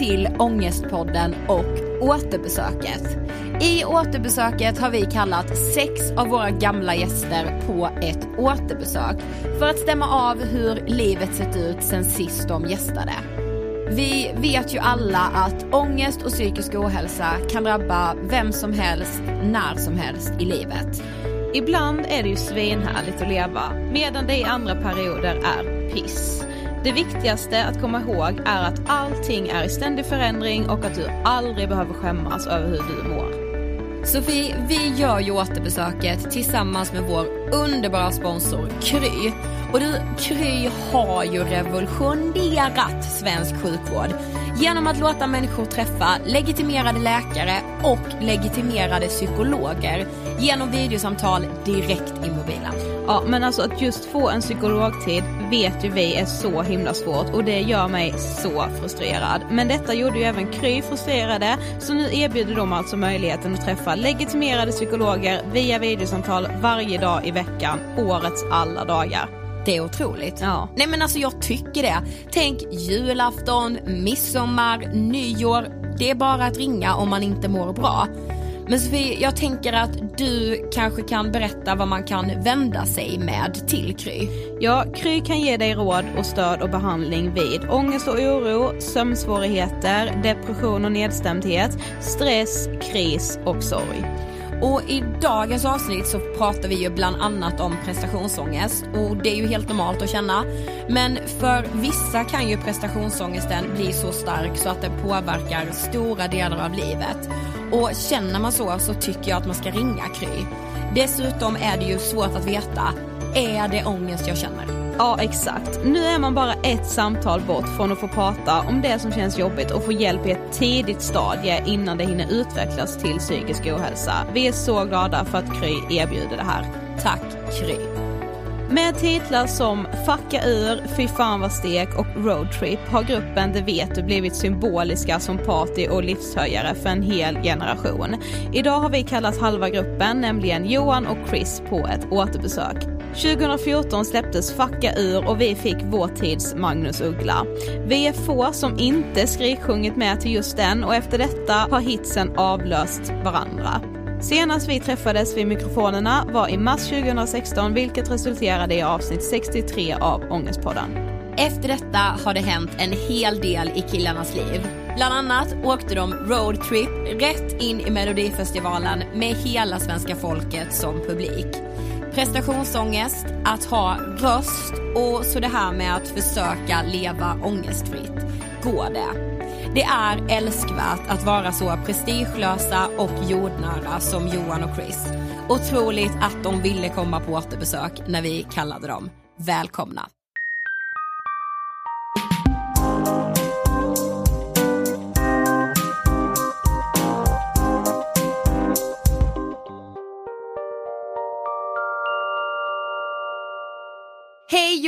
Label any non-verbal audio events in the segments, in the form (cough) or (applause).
till Ångestpodden och återbesöket. I återbesöket har vi kallat sex av våra gamla gäster på ett återbesök för att stämma av hur livet sett ut sen sist de gästade. Vi vet ju alla att ångest och psykisk ohälsa kan drabba vem som helst, när som helst i livet. Ibland är det ju svinhärligt att leva, medan det i andra perioder är piss. Det viktigaste att komma ihåg är att allting är i ständig förändring och att du aldrig behöver skämmas över hur du mår. Sofie, vi gör ju återbesöket tillsammans med vår underbara sponsor Kry. Och du, Kry har ju revolutionerat svensk sjukvård genom att låta människor träffa legitimerade läkare och legitimerade psykologer genom videosamtal direkt i mobilen. Ja men alltså att just få en psykologtid vet ju vi är så himla svårt och det gör mig så frustrerad. Men detta gjorde ju även Kry frustrerade så nu erbjuder de alltså möjligheten att träffa legitimerade psykologer via videosamtal varje dag i veckan, årets alla dagar. Det är otroligt. Ja. Nej men alltså jag tycker det. Tänk julafton, midsommar, nyår. Det är bara att ringa om man inte mår bra. Men Sofie, jag tänker att du kanske kan berätta vad man kan vända sig med till Kry. Ja, Kry kan ge dig råd och stöd och behandling vid ångest och oro, sömnsvårigheter, depression och nedstämdhet, stress, kris och sorg. Och i dagens avsnitt så pratar vi ju bland annat om prestationsångest och det är ju helt normalt att känna. Men för vissa kan ju prestationsångesten bli så stark så att den påverkar stora delar av livet. Och känner man så så tycker jag att man ska ringa Kry. Dessutom är det ju svårt att veta, är det ångest jag känner? Ja exakt. Nu är man bara ett samtal bort från att få prata om det som känns jobbigt och få hjälp i ett tidigt stadie innan det hinner utvecklas till psykisk ohälsa. Vi är så glada för att Kry erbjuder det här. Tack Kry. Med titlar som Fucka ur, Fy fan vad stek och Roadtrip har gruppen Det vet du blivit symboliska som party och livshöjare för en hel generation. Idag har vi kallat halva gruppen, nämligen Johan och Chris, på ett återbesök. 2014 släpptes Fucka ur och vi fick vår tids Magnus Uggla. Vi är få som inte skriksjungit med till just den och efter detta har hitsen avlöst varandra. Senast vi träffades vid mikrofonerna var i mars 2016 vilket resulterade i avsnitt 63 av Ångestpodden. Efter detta har det hänt en hel del i killarnas liv. Bland annat åkte de roadtrip rätt in i Melodifestivalen med hela svenska folket som publik. Prestationsångest, att ha röst och så det här med att försöka leva ångestfritt. Går det? Det är älskvärt att vara så prestigelösa och jordnära som Johan och Chris. Otroligt att de ville komma på återbesök när vi kallade dem. Välkomna!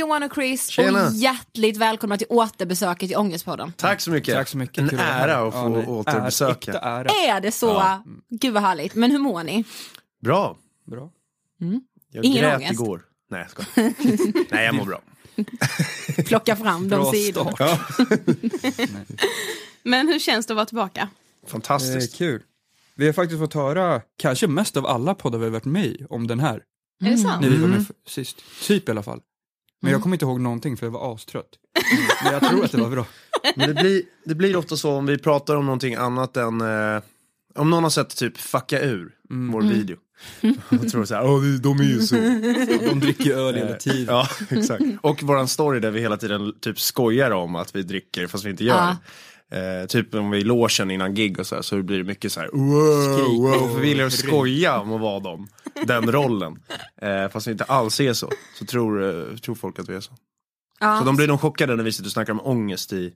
Johan och Chris Tjena. och hjärtligt välkomna till återbesöket i Ångestpodden. Tack så mycket. Tack så mycket. En ära att få Ja, återbesöka. Ära. Är det så? Gud vad härligt. Men hur mår ni? Bra. Bra. Jag Ingen grät ångest. igår. Nej, jag skojar. (laughs) Nej, jag mår bra. (laughs) Plocka fram de Bra sidor. start. (laughs) Men hur känns det att vara tillbaka? Eh, Fantastiskt. kul. Vi har faktiskt fått höra, kanske mest av alla poddar vi har varit med i, om den här. Är det sant? När vi var med Mm. sist. Typ i alla fall. Men jag kommer inte ihåg någonting för jag var astrött. Men jag tror att det var bra. (laughs) Men det blir, det blir ofta så om vi pratar om någonting annat än... Eh, om någon har sett typ fucka ur vår video. (laughs) Och tror så här, åh, det- de är ju så. (laughs) De dricker ju öl hela tiden. Ja, exakt. Och våran story där vi hela tiden typ skojar om att vi dricker fast vi inte gör Ja. Eh, typ om vi är i logen innan gig och så, här, så blir det mycket så här wow, wow, för vi ryck. skoja om att vara dem. Den rollen. Eh, fast det inte alls är så, så tror, eh, tror folk att vi är så. Ja. Så de blir nog chockade när vi sitter och snackar om ångest i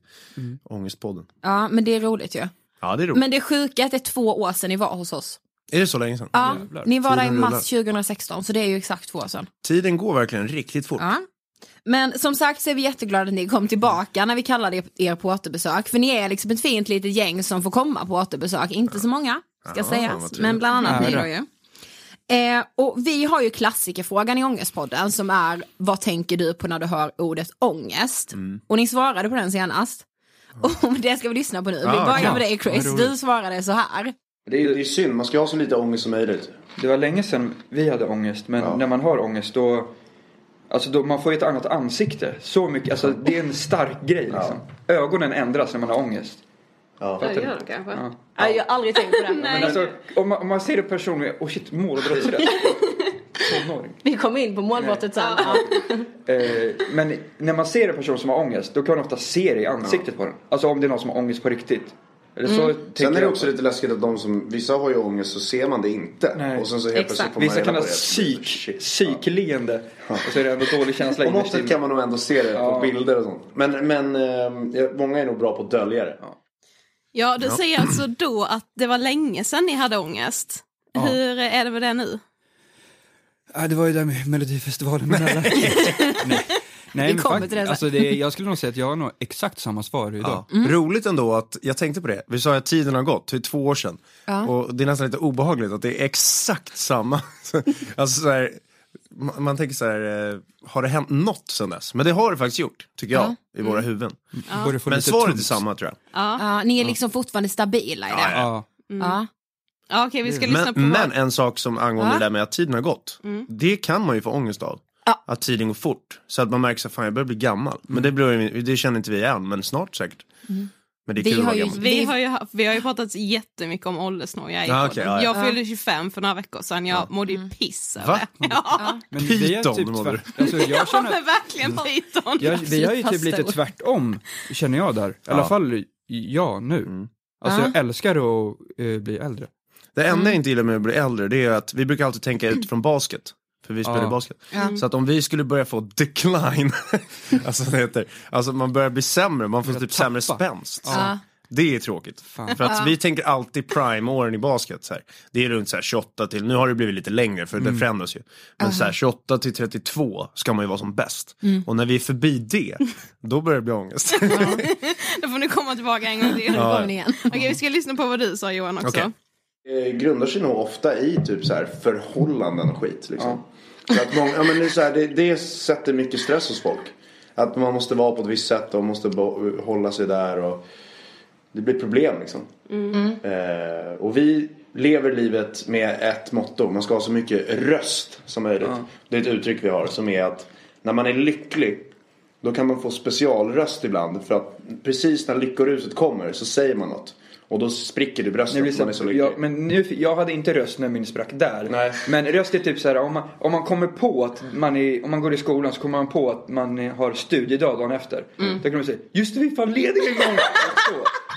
Ångestpodden. ja, men det är roligt ju. Ja det är roligt. Men det sjuka är att det är två år sedan ni var hos oss. Är det så länge sedan? Ja, Jävlar. ni var där i mars 2016, så det är ju exakt två år sedan. Tiden går verkligen riktigt fort. Ja. Men som sagt så är vi jätteglada att ni kom tillbaka när vi kallade er på återbesök. För ni är liksom ett fint litet gäng som får komma på återbesök. Inte så många, ska Ja, sägas. Men bland annat ni då ju. Eh, och vi har ju klassikerfrågan i Ångestpodden som är vad tänker du på när du hör ordet ångest? Mm. Och ni svarade på den senast. (laughs) Och det ska vi lyssna på nu. Vi Ja, börjar med dig Chris. Du svarade så här. Det är, det är synd, man ska ha så lite ångest som möjligt. Det var länge sedan vi hade ångest, men Ja. när man har ångest då Alltså då, man får ju ett annat ansikte. Så mycket, alltså det är en stark grej liksom. Ögonen ändras när man har ångest. Ja. Fattar du? kanske. Ja. Jag har aldrig tänkt på det. Men alltså, om, man, om man ser en person med, oh shit, målbrottsrätt. Tonåring. Vi kommer in på målbrottet sen. Eh, men när man ser en person som har ångest, då kan man ofta se det i ansiktet på den. Alltså om det är någon som har ångest på riktigt. Eller så tänker Sen är det jag- också lite läskigt att de som, vissa har ju ångest så ser man det inte. Nej. Och sen så helt Exakt. plötsligt får man Vissa kan ha det. psyk, psykleende. Och så är det ändå dålig känsla På något sätt kan man nog ändå se det Ja. på bilder och sånt. Men, men eh, många är nog bra på att dölja det. Ja, du säger alltså då att det var länge sedan ni hade ångest. Hur är det med det nu? Ja, det var ju där med Melodifestivalen. Men alla... (laughs) Nej. Nej, Vi men kommer till det alltså det, Jag skulle nog säga att jag har nog exakt samma svar idag. Ja. Roligt ändå att, jag tänkte på det, vi sa att tiden har gått, det är två år sedan. Och det är nästan lite obehagligt att det är exakt samma. (laughs) alltså så här, man, man tänker så här, eh, har det hänt något sedan dess? Men det har det faktiskt gjort, tycker jag, i våra huvuden. Börjar få Men svaret är samma tror jag. Ja, ni är liksom fortfarande stabila i det. Ja. Ja. Ja, okej, vi ska lyssna Men, på men en sak som angående Ja. det där med att tiden har gått, det kan man ju få ångest av. Ja. Att tiden går fort. Så att man märker att fan jag börjar bli gammal. Men det, blir, det känner inte vi än, men snart säkert. Men det är Vi kul har ju-. Vi har, ju, haft- vi har ju pratat jättemycket om åldersnoja i Ja, okej, ja, ja. Jag fyllde 25 för några veckor sedan, jag mådde ju piss över det. Ja, Men vi typ mådde tvärt, alltså jag ja känner men verkligen pyton. jag, Vi har ju typ lite tvärtom, känner jag där. I alla Ja. fall jag nu. Alltså Ja. jag älskar att eh, bli äldre. Det enda Mm. jag inte gillar med att bli äldre, det är att vi brukar alltid tänka ut från basket. För vi spelar Ja. basket. Ja. Så att om vi skulle börja få decline, (laughs) alltså det heter, alltså man börjar bli sämre, man får typ sämre tappa. spänst. Ja. Det är tråkigt. För att vi tänker alltid prime-åren i basket. Så här. Det är runt så här 28 till, nu har det blivit lite längre för det förändras ju. Men så här 28 till 32 ska man ju vara som bäst. Och när vi är förbi det, (laughs) då börjar det bli ångest. (laughs) Då får ni komma tillbaka en gång till. Igen. Okej, vi ska lyssna på vad du sa Johan också. Okej. Eh, grundar sig nog ofta i typ så här förhållanden och skit. Liksom. Så att många, ja, men det, är så här, det, det sätter mycket stress hos folk. Att man måste vara på ett visst sätt och måste bo, hålla sig där. Och det blir problem liksom. Eh, och vi lever livet med ett motto. Man ska ha så mycket röst som möjligt. Det är ett uttryck vi har som är att när man är lycklig då kan man få specialröst ibland. För att precis när lyckoruset kommer så säger man något. Och då spricker det i bröstet. Det blir för man är så så, lycklig. jag, men nu, jag hade inte röst när min sprack där. Nej. Men röst är typ så här, om man, om man kommer på att man är, om man går i skolan så kommer man på att man har studiedag dagen efter. Då kan man säga, just det vi är fan lediga en gång. (laughs)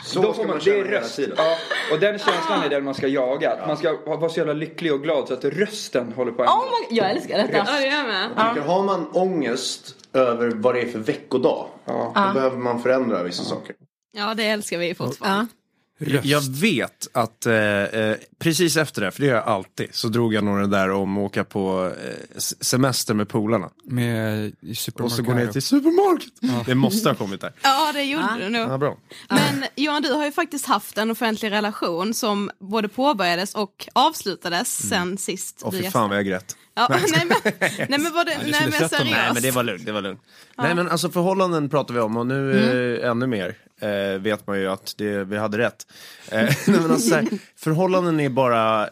Så, Så Då får man det känna är röst. Ja, och den känslan är den man ska jaga. Att Man ska vara så jävla lycklig och glad så att rösten håller på att Oh ändras. my, jag älskar detta. Ja, det jag med. Jag tycker, har man ångest över vad det är för veckodag. Då behöver man förändra vissa saker. Ja, det älskar vi fortfarande. Ja. Röst. Jag vet att eh, eh, precis efter det, för det gör jag alltid, så drog jag nog det där om att åka på eh, semester med polarna. Med Och så gå ner till supermarket. Det måste ha kommit där. Ja, det gjorde du nog. Ja, bra. Men Johan, du har ju faktiskt haft en offentlig relation som både påbörjades och avslutades sen sist Åh du fy fan vad jag grät. Ja, nej, (laughs) men, nej men var det, du nej men seriöst. Nej men det var lugnt, det var lugnt. Nej men alltså förhållanden pratar vi om och nu eh, ännu mer eh, vet man ju att det, vi hade rätt. Eh, (laughs) nej, men alltså, så här, (laughs) förhållanden är bara, eh,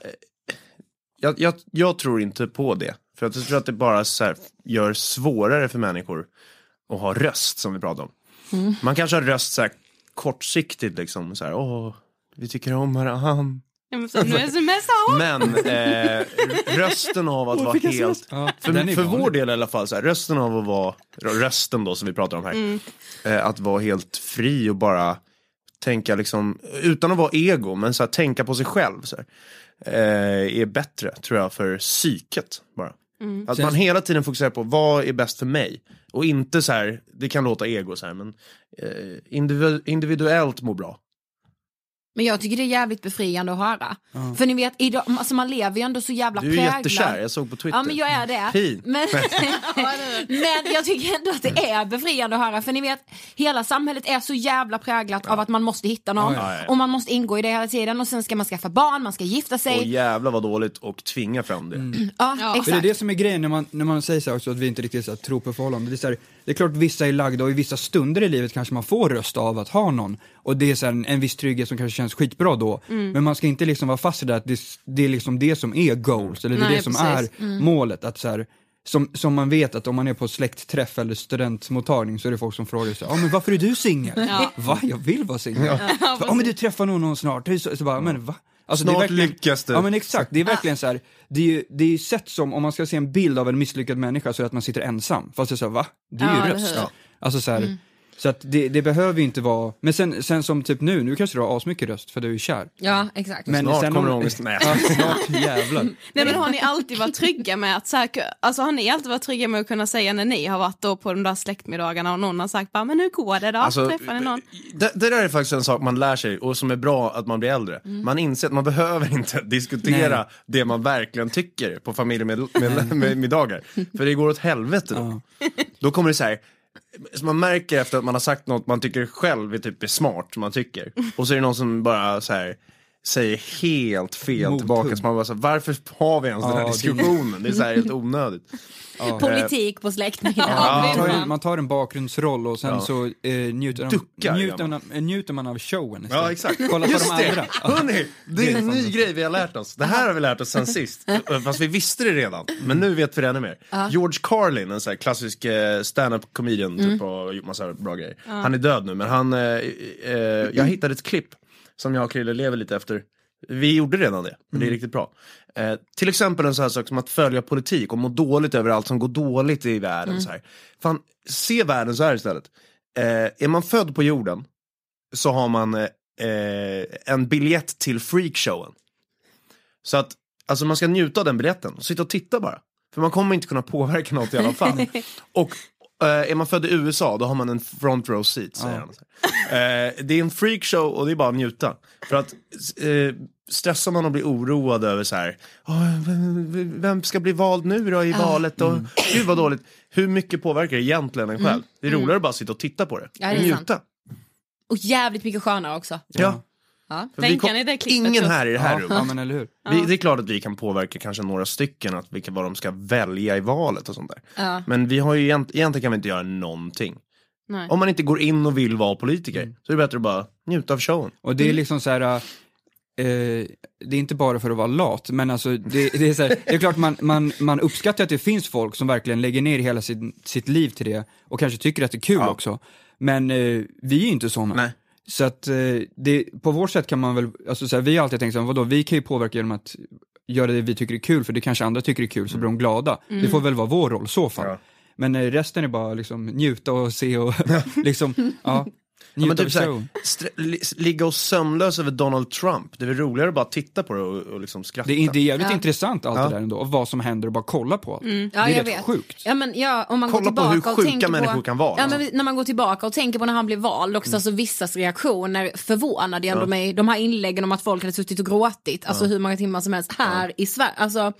jag, jag, jag tror inte på det. För att jag tror att det bara så här, gör svårare för människor att ha röst som vi pratade om. Man kanske har röst så här kortsiktigt liksom, så här, åh, vi tycker om varandra. Nu smsar hon. Men eh, rösten av att vara helt... Ja, För, är för vår del i alla fall, så här, rösten av att vara, rösten då som vi pratar om här, Mm. eh, att vara helt fri och bara tänka liksom, utan att vara ego, men så här, tänka på sig själv. Så här, eh, är bättre, tror jag, för psyket bara. Mm. Att man hela tiden fokuserar på vad är bäst för mig. Och inte så här, det kan låta ego så här, men eh, individu- individuellt må bra. Men jag tycker det är jävligt befriande att höra. För ni vet, idag, alltså man lever ju ändå så jävla Du är präglad. jättekär, jag såg på Twitter. Ja men jag är det. Men, (laughs) (laughs) men jag tycker ändå att det är befriande att höra för ni vet hela samhället är så jävla präglat av att man måste hitta någon Ja, ja, ja. och man måste ingå i det hela tiden och sen ska man skaffa barn, man ska gifta sig. Och jävla vad dåligt och tvinga fram det. Ja, För det är exakt. det som är grejen när man, när man säger så här också att vi inte riktigt så här, tror på förhållanden. Det är, så här, det är klart vissa är lagda och i vissa stunder i livet kanske man får röst av att ha någon. Och det är så en, en viss trygghet som kanske känns skitbra då. Men man ska inte liksom vara fast i det att det, det är liksom det som är goals, eller det är Nej, det som precis. är målet. Att så här, som, som man vet att om man är på släktträff eller studentmottagning så är det folk som frågar sig, ja men varför är du singel? (laughs) Va? Jag vill vara singel. Ja men du träffar nog någon snart. Så, så bara, men va? Alltså, det är Snart verkligen- lyckas du. Ja men exakt, det är verkligen så här. det är ju det är ju sett som, om man ska se en bild av en misslyckad människa så är det att man sitter ensam. Fast det är så här, va? Det är Ja, ju eller röst. hur? Alltså så här, så att det, det behöver ju inte vara, men sen, sen som typ nu, nu kanske du har asmycket röst för du är kär. Ja exakt. Men Snart sen kommer om- ångest. Nej. Ja, snart jävlar. (laughs) Nej men har ni alltid varit trygga med att så här, alltså har ni alltid varit trygga med att kunna säga när ni har varit då på de där släktmiddagarna och någon har sagt bara men hur går det då? Alltså, Träffar ni någon? Det, det där är faktiskt en sak man lär sig och som är bra att man blir äldre. Man inser att man behöver inte (laughs) diskutera Nej. det man verkligen tycker på familjemiddagar. (laughs) För det går åt helvete då. Då kommer det så här. Så man märker efter att man har sagt något man tycker själv är typ är smart, man tycker. Och så är det någon som bara så här säger helt fel Mothugg. tillbaka. Så man bara så här, varför har vi ens den här Ja, det- diskussionen? Det är så här helt onödigt. (laughs) Politik på släktmiddag. Man tar, en, man tar en bakgrundsroll och sen Ja. så eh, njuter, de, Duckar njuter, man. man, eh, njuter man av showen istället. Ja exakt. Kolla på Just de det. andra. (laughs) Det Det är en ny så. grej vi har lärt oss. Det här har vi lärt oss sen (laughs) sist. Fast vi visste det redan. Men nu vet vi det ännu mer. George Carlin, en sån här klassisk eh, stand-up comedian typ, och gjort massa bra grejer. Han är död nu men han, eh, eh, jag hittade ett klipp som jag och Krille lever lite efter. Vi gjorde redan det, men det är riktigt bra. Eh, till exempel en sån här sak som att följa politik och må dåligt över allt som går dåligt i världen. Så här. Fan, se världen så här istället. Eh, är man född på jorden så har man eh, en biljett till freakshowen. Så att alltså man ska njuta av den biljetten och sitta och titta bara. För man kommer inte kunna påverka något i alla fall. (laughs) och eh, är man född i USA då har man en front row seat säger han. Eh, det är en freakshow och det är bara att njuta. För att eh, stressar man och blir oroad över så här, "Åh, vem, vem ska bli vald nu då i valet och gud vad dåligt. Hur mycket påverkar det egentligen en själv? Det är roligare att bara sitta och titta på det. Ja, det och njuta. Och jävligt mycket skönare också. Ja. Ja. Vi Tänker kom, ni det klippet ingen här i det här Ja, rummet. ja men eller hur. Vi, det är klart att vi kan påverka kanske några stycken, att vilka, vad de ska välja i valet och sånt där. Ja. Men vi har ju egent, egentligen kan vi inte göra någonting. Nej. Om man inte går in och vill vara politiker så är det bättre att bara njuta av showen. Och det är liksom så här. eh, det är inte bara för att vara lat, men alltså det, det är så här, det är klart man, man, man uppskattar att det finns folk som verkligen lägger ner hela sin, sitt liv till det och kanske tycker att det är kul Ja. också. Men eh, vi är ju inte sådana. Nej. Så att eh, det, på vårt sätt kan man väl, alltså så här, vi har alltid tänkt så här, vadå, vi kan ju påverka genom att göra det vi tycker är kul, för det kanske andra tycker är kul, så blir de glada. Det får väl vara vår roll i så fall. Ja. Men eh, resten är bara liksom njuta och se och (laughs) liksom, ja, Ja, men typ av så här, showen. stre- li- ligga och sömnlös över Donald Trump. Det är väl roligare att bara titta på det och, och liksom skratta. Det är, det är jävligt Ja. intressant allt Ja. det där ändå, och vad som händer och bara kolla på allt. Ja, det är jag rätt vet. sjukt. Ja, men ja, om man Kolla går på tillbaka hur och sjuka tänker människor på, kan vara, Ja, men när man går tillbaka och tänker på när han blev vald också, alltså vissas reaktioner förvånade ändå Ja. mig. De här inläggen om att folk hade suttit och gråtit, alltså hur många timmar som helst här i Sverige. Alltså,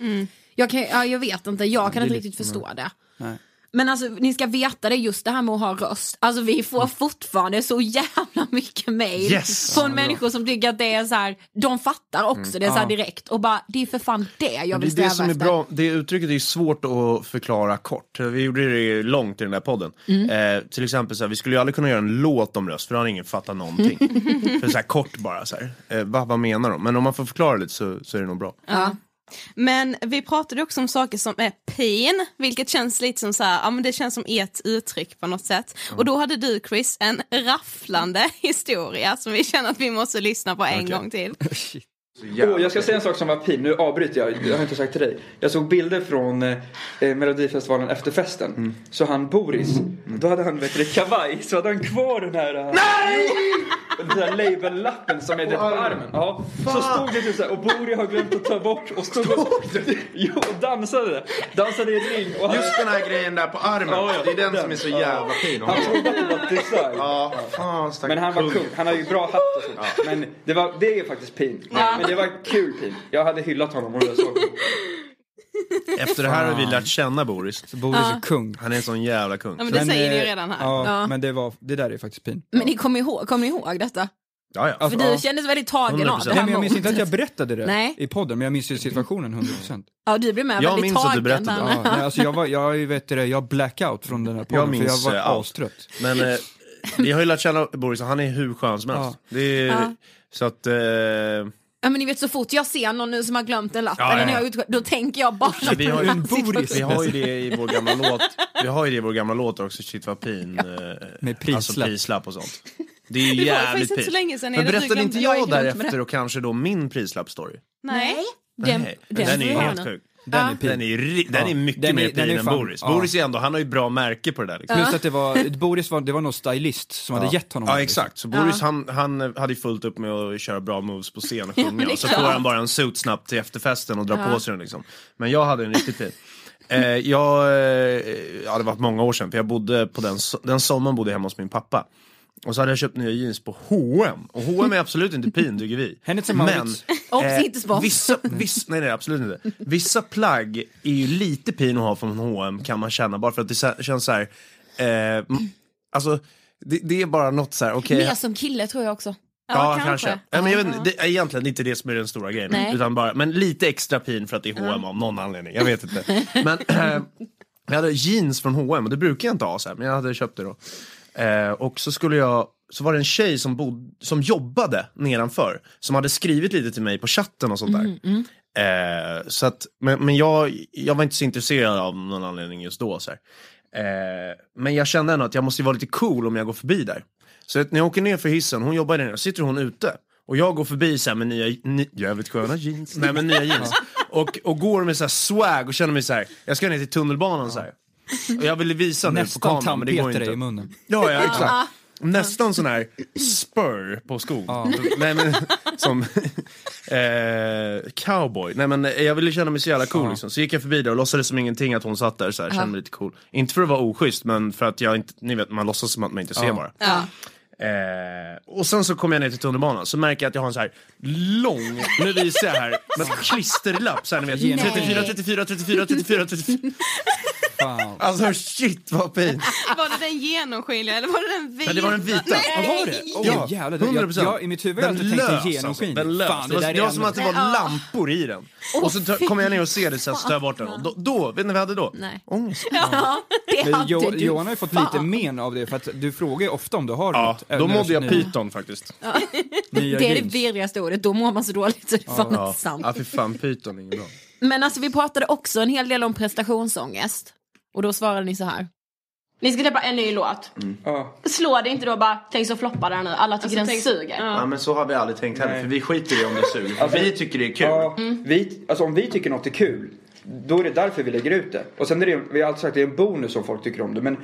jag, kan, ja, jag vet inte, jag kan inte lite- riktigt förstå det. Nej. Men alltså ni ska veta det, just det här med att ha röst. Alltså vi får fortfarande så jävla mycket mail Yes! från människor som tycker att det är så här, de fattar också det är så här Ja. direkt och bara det är för fan det jag vill det sträva det som är efter. bra, det uttrycket är svårt att förklara kort. Vi gjorde det långt i den där podden. Eh, till exempel så här, vi skulle ju aldrig kunna göra en låt om röst för då hade ingen fattat någonting. (laughs) för så här kort bara så här. Eh, vad, vad menar de? Men om man får förklara lite så, så är det nog bra. Ja. Men vi pratade också om saker som är pain, vilket känns lite som så här, ja men det känns som ert uttryck på något sätt. Och då hade du Chris en rafflande (laughs) historia som vi känner att vi måste lyssna på en Okej. gång till. (laughs) Åh, jag ska säga en sak som var pin. Nu avbryter jag. Jag har inte sagt till dig. Jag såg bilder från eh, Melodifestivalen efter festen. Mm. Så han Boris, då hade han vet du, kavaj. Så hade han kvar den här... eh, Den där label-lappen som är på armen. Ja. Så stod det typ såhär, och Boris har glömt att ta bort och stod och, jo, och dansade. Dansade i ring. Och han, Just den här grejen där på armen. Ja, ja, det är den, den. som är så jävla fin. han trodde att det var design. Ja, fan Men han var kung. Han har ju bra hatt och sånt. Men det, var, det är faktiskt pin. Men det var kul pin. Jag hade hyllat honom om jag såg honom. Efter det här har vi lärt känna Boris. Boris är kung. Han är en sån jävla kung. Ja, men det säger ni ju eh, redan här. Ja, Ja. men det, var, det där är faktiskt pin. Men ni kommer ihåg, kommer ni ihåg detta? Ja, ja. Alltså, För du ja. kändes väldigt tagen av det Nej, här men jag minns inte att jag berättade det Nej. i podden, men jag minns ju situationen 100%. Ja, du blev med Jag väldigt minns att du tagen. berättade. där. Ja, nej, alltså jag var, jag vet det, jag blackout från den här podden, Jag minns för jag eh, var allt. astrött. Men eh, vi har ju lärt känna Boris och han är hur skön som helst. Det är, Ja. Så att... Eh, Ja men ni vet så fort jag ser någon nu som har glömt en lapp, Ja, eller ja. när jag utgår, då tänker jag bara vi, har ju, på den situationen. vi har ju det i vår gamla låt. Vi har ju det i vår gamla låt också, Shit vad pin. eh, Med prislapp. Alltså prislapp och sånt. Det är ju (laughs) Det var ju jävligt inte så pin. länge sedan Men berättade inte jag jag därefter och kanske då min prislappstory? Nej. Den, Nej, den, den är ju helt sjuk. Den är pin. Den är, den Ja. är mycket Den är- mer pin är än fan- Boris. ja. Boris är ändå, han har ju bra märke på det där. Liksom. Plus att det var, Boris var, det var någon stylist som hade gett honom Ja exakt, så Boris han, han hade ju fullt upp med att köra bra moves på scen och sjunga är och så får han bara en suit snabbt till efterfesten och drar Ja. på sig den liksom. Men jag hade en riktigt fin. Eh, jag, eh, ja det var många år sedan för jag bodde på den, den sommaren bodde jag hemma hos min pappa. Och så hade jag köpt nya jeans på H&M och H&M är absolut inte pin tycker vi. Hennes och Men spons. vissa, vissa, nej nej absolut inte. Vissa plagg är ju lite pin att ha från H&M kan man känna bara för att det känns så här. Eh, alltså det, det är bara något så här, okej. Mer som kille tror jag också. Ja, kanske. Ja, men jag vet, Ja. det är egentligen inte det som är den stora grejen. Nej. Utan bara, men lite extra pin för att det är H&M av någon anledning. Jag vet inte. Men eh, jag hade jeans från H&M och det brukar jag inte ha så här, men jag hade köpt det då. Eh, och så skulle jag, så var det en tjej som, bod, som jobbade nedanför. Som hade skrivit lite till mig på chatten och sånt där. Mm, Eh, så att, men men jag, jag var inte så intresserad av någon anledning just då. Så. Eh, men jag kände ändå att jag måste vara lite cool om jag går förbi där. Så att när jag åker ner för hissen, hon jobbar där nere, sitter hon ute. Och jag går förbi så med nya, ny, jävligt sköna jeans. Nej men nya jeans. (laughs) Och, och går med så här swag och känner mig så här. jag ska ner till tunnelbanan så här. Och jag ville visa nu på Nästan kameran men det går tandpetare inte. i munnen. Ja, ja exakt. Nästan sån här spur på skon. Nej men som (laughs) eh, cowboy. Nej men jag ville känna mig så jävla cool liksom. Så gick jag förbi där och låtsades som ingenting att hon satt där så här, kände mig lite cool. Inte för att vara oschysst men för att jag inte, ni vet man låtsas som att man inte ser Ja. bara. Ja. Eh, och sen så kommer jag ner till tunnelbanan så märker jag att jag har en så här lång, nu visar jag här, med klisterlapp så här, ni vet, 34, 34, 34, 34, 34. Fan. (laughs) Alltså shit vad pin. Var det den genomskinliga eller var det den vita? Men det var den vita. Nej. Vad var det? Oh, Ja, jävlar, det- jag, 100%. jag, I mitt huvud har jag Den alltid tänkt lös, en genomskinlig. Alltså, den lös. Fan, det var, där det är var som att det var lampor i den. och så kommer jag ner och ser det så att jag bort den. Och då, då, vet ni vad jag hade då? Nej. Ångest. Ja, det hade jo, du. Johan har ju fått lite men av det, för att du frågar ju ofta om du har Ja, något. då mådde jag pyton faktiskt. (laughs) nya Det är det jeans. vidrigaste ordet, då mår man så dåligt så det är fan Ja, inte sant. ja fy fan pyton är inget bra. Men alltså vi pratade också en hel del om prestationsångest. Och då svarade ni så här. Ni ska släppa en ny låt. Ja. Slå det inte då bara, tänk så floppar den nu. Alla tycker den suger. Ja men så har vi aldrig tänkt heller, Nej. för vi skiter i om det suger. För Alltså- vi tycker det är kul. Ja, vi, alltså om vi tycker något är kul, då är det därför vi lägger ut det. Och sen är det, vi har alltid sagt att det är en bonus om folk tycker om det. Men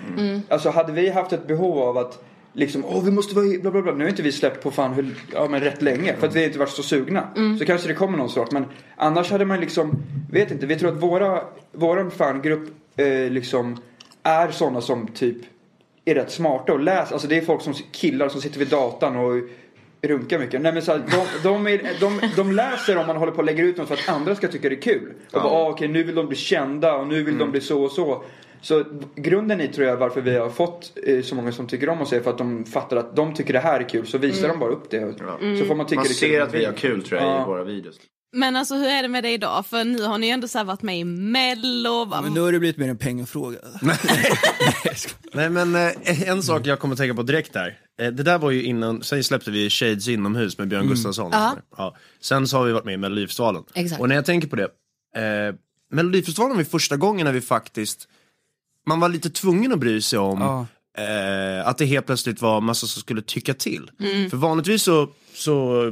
alltså hade vi haft ett behov av att liksom, åh vi måste vara bla bla bla. Nu har inte vi släppt på fan hur, ja men rätt länge. För att vi inte varit så sugna. Så kanske det kommer någon snart. Men annars hade man liksom, vet inte, vi tror att våra, våran fangrupp eh, liksom är sådana som typ är rätt smarta och läser. Alltså det är folk som killar som sitter vid datan och runkar mycket. Nej men så här, de, de, är, de, de läser om man håller på och lägger ut något för att andra ska tycka det är kul. Och bara, ah, okej nu vill de bli kända och nu vill de bli så och så. Så grunden i tror jag varför vi har fått eh, så många som tycker om oss är för att de fattar att de tycker det här är kul så visar de bara upp det. Och, Så får man tycka Man det är kul. ser att vi har kul tror jag Ja. i våra videos. Men alltså hur är det med dig idag? För nu har ni ju ändå så varit med i mello. Va? Men nu har det blivit mer en pengafråga. (laughs) Nej men eh, en sak jag kommer att tänka på direkt där. Eh, det där var ju innan, sen släppte vi Shades inomhus med Björn Gustafsson. och Ja. Ja. Sen så har vi varit med i Melodifestivalen. Exakt. Och när jag tänker på det. Eh, Melodifestivalen var första gången när vi faktiskt, man var lite tvungen att bry sig om Ja. eh, att det helt plötsligt var massa som skulle tycka till. För vanligtvis så, så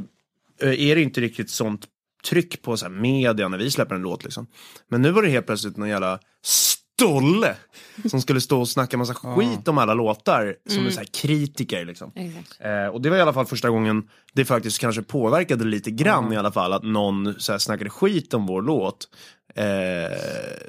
eh, är det inte riktigt sånt tryck på så här media när vi släpper en låt liksom. Men nu var det helt plötsligt någon jävla stolle som skulle stå och snacka massa skit om alla låtar som Mm. är så här kritiker liksom. Eh, och det var i alla fall första gången det faktiskt kanske påverkade lite grann i alla fall att någon så här, snackade skit om vår låt. Eh,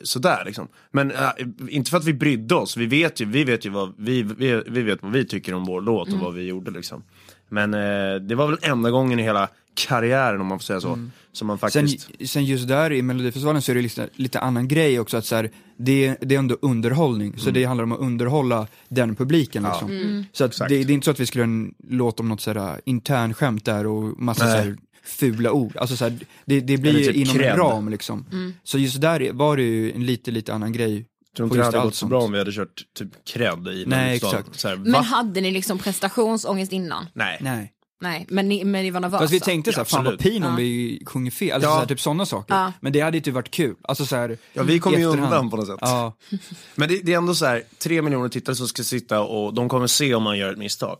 sådär liksom. Men eh, inte för att vi brydde oss, vi vet ju, vi vet ju vad vi, vi, vi vet vad vi tycker om vår låt och Mm. vad vi gjorde liksom. Men eh, det var väl enda gången i hela karriären om man får säga så, som man faktiskt Sen, sen just där i Melodifestivalen så är det lite, lite annan grej också att så här, det, det är ändå underhållning, så det handlar om att underhålla den publiken Ja. liksom. Mm. Så att det, det är inte så att vi skulle göra en låt om något sådär internskämt där och massa Nej. så här, fula ord, alltså så här, det, det blir typ inom cred. en ram liksom. Mm. Så just där var det ju en lite, lite annan grej. tror inte det hade gått så sånt. bra om vi hade kört typ cred i Nej, exakt. Så här, Men hade ni liksom prestationsångest innan? Nej. Nej. Nej, men ni, men ni var nervösa? Fast vi tänkte såhär, fan vad pin om Ja. vi sjunger fel, alltså Ja. så här, typ sådana saker. Ja. Men det hade ju inte varit kul. Alltså så här, Ja, vi kommer i ju undan på något sätt. Ja. (laughs) Men det, det är ändå så här, tre miljoner tittare som ska sitta och de kommer se om man gör ett misstag.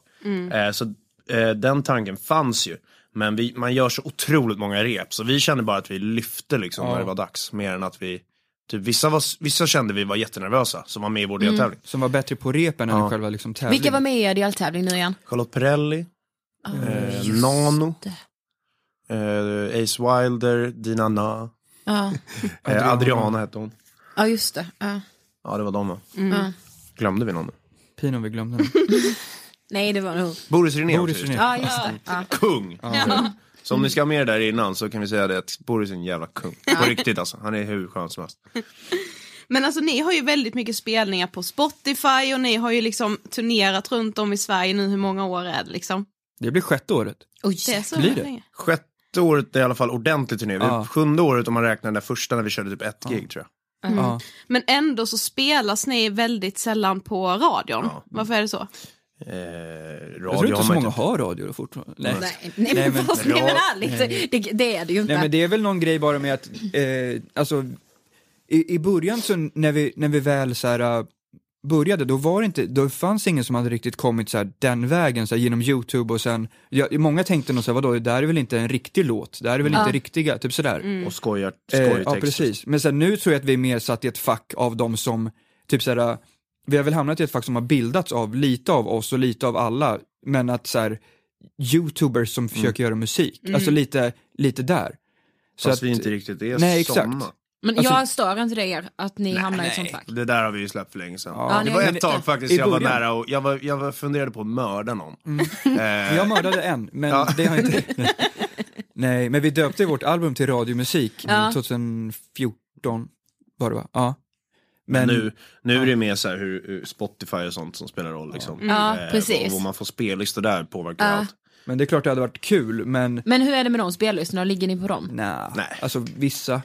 Eh, så eh, den tanken fanns ju. Men vi, man gör så otroligt många rep, så vi kände bara att vi lyfte liksom Ja. när det var dags. Mer än att vi, typ, vissa, var, vissa kände vi var jättenervösa, som var med i vår deltävling. Som var bättre på repen än Ja. själva liksom tävlingen. Vilka var med i er deltävling nu igen? Charlotte Perrelli, eh, Nano, eh, Ace Wilder, Dina Na, Ja, eh, (laughs) Adriana hette hon. ja just det. Ja. Ja, det var de va? Ja. Glömde vi någon? Pin om vi glömde den. (laughs) Nej, det var nog... Boris René Boris René. Ja, just det. Ja. det. Kung! Så om ni ska ha med er där innan så kan vi säga det att Boris är en jävla kung. På riktigt alltså, han är hur skön som helst. (laughs) Men alltså ni har ju väldigt mycket spelningar på Spotify och ni har ju liksom turnerat runt om i Sverige nu, hur många år är det liksom? Det blir sjätte året. Oj, Det är så Blir det? länge. Sjätte året är i alla fall ordentligt turné. Ja. Sjunde året om man räknar den där första när vi körde typ ett gig tror jag. Ja. Men ändå så spelas ni väldigt sällan på radion. Varför är det så? Eh, Jag tror radio inte har så många inte. har radio fortfarande. Nej. Nej, nej, Nej, men, men- fast, nej, men Ja, ärligt, det, det är det ju inte. Nej men det är väl någon grej bara med att, eh, alltså i, i början så när vi, när vi väl så här, började, då var det inte, då fanns ingen som hade riktigt kommit så här, den vägen så här, genom YouTube och sen, ja, många tänkte nog så här, vadå, det där är väl inte en riktig låt, det här är väl inte riktiga, typ sådär. Och skojar, Eh, skojtext. ja precis, men sen nu tror jag att vi är mer satt i ett fack av de som, typ såhär, vi har väl hamnat i ett fack som har bildats av lite av oss och lite av alla, men att såhär, youtubers som försöker göra musik, alltså lite, lite där. Så Fast att, vi inte riktigt är Nej, exakt. såna. Men Alltså- jag stör inte det er att ni hamnar i ett sånt fack? det där har vi ju släppt för länge sedan. Ja, det var ett tag faktiskt jag var nära och jag, var, jag var, funderade på att mörda någon. Eh, jag mördade en, men Ja. det har inte... (laughs) Nej, men vi döpte vårt album till radiomusik Ja. 2014 var det va? Ja. Men Men, nu, nu är det mer så här hur, hur Spotify och sånt som spelar roll. Liksom. Ja, Eh, precis. Och man får spellistor där påverkar Ja. allt. men det är klart det hade varit kul, men Men hur är det med de spellistorna, ligger ni på dem? Nej, Nej. alltså vissa.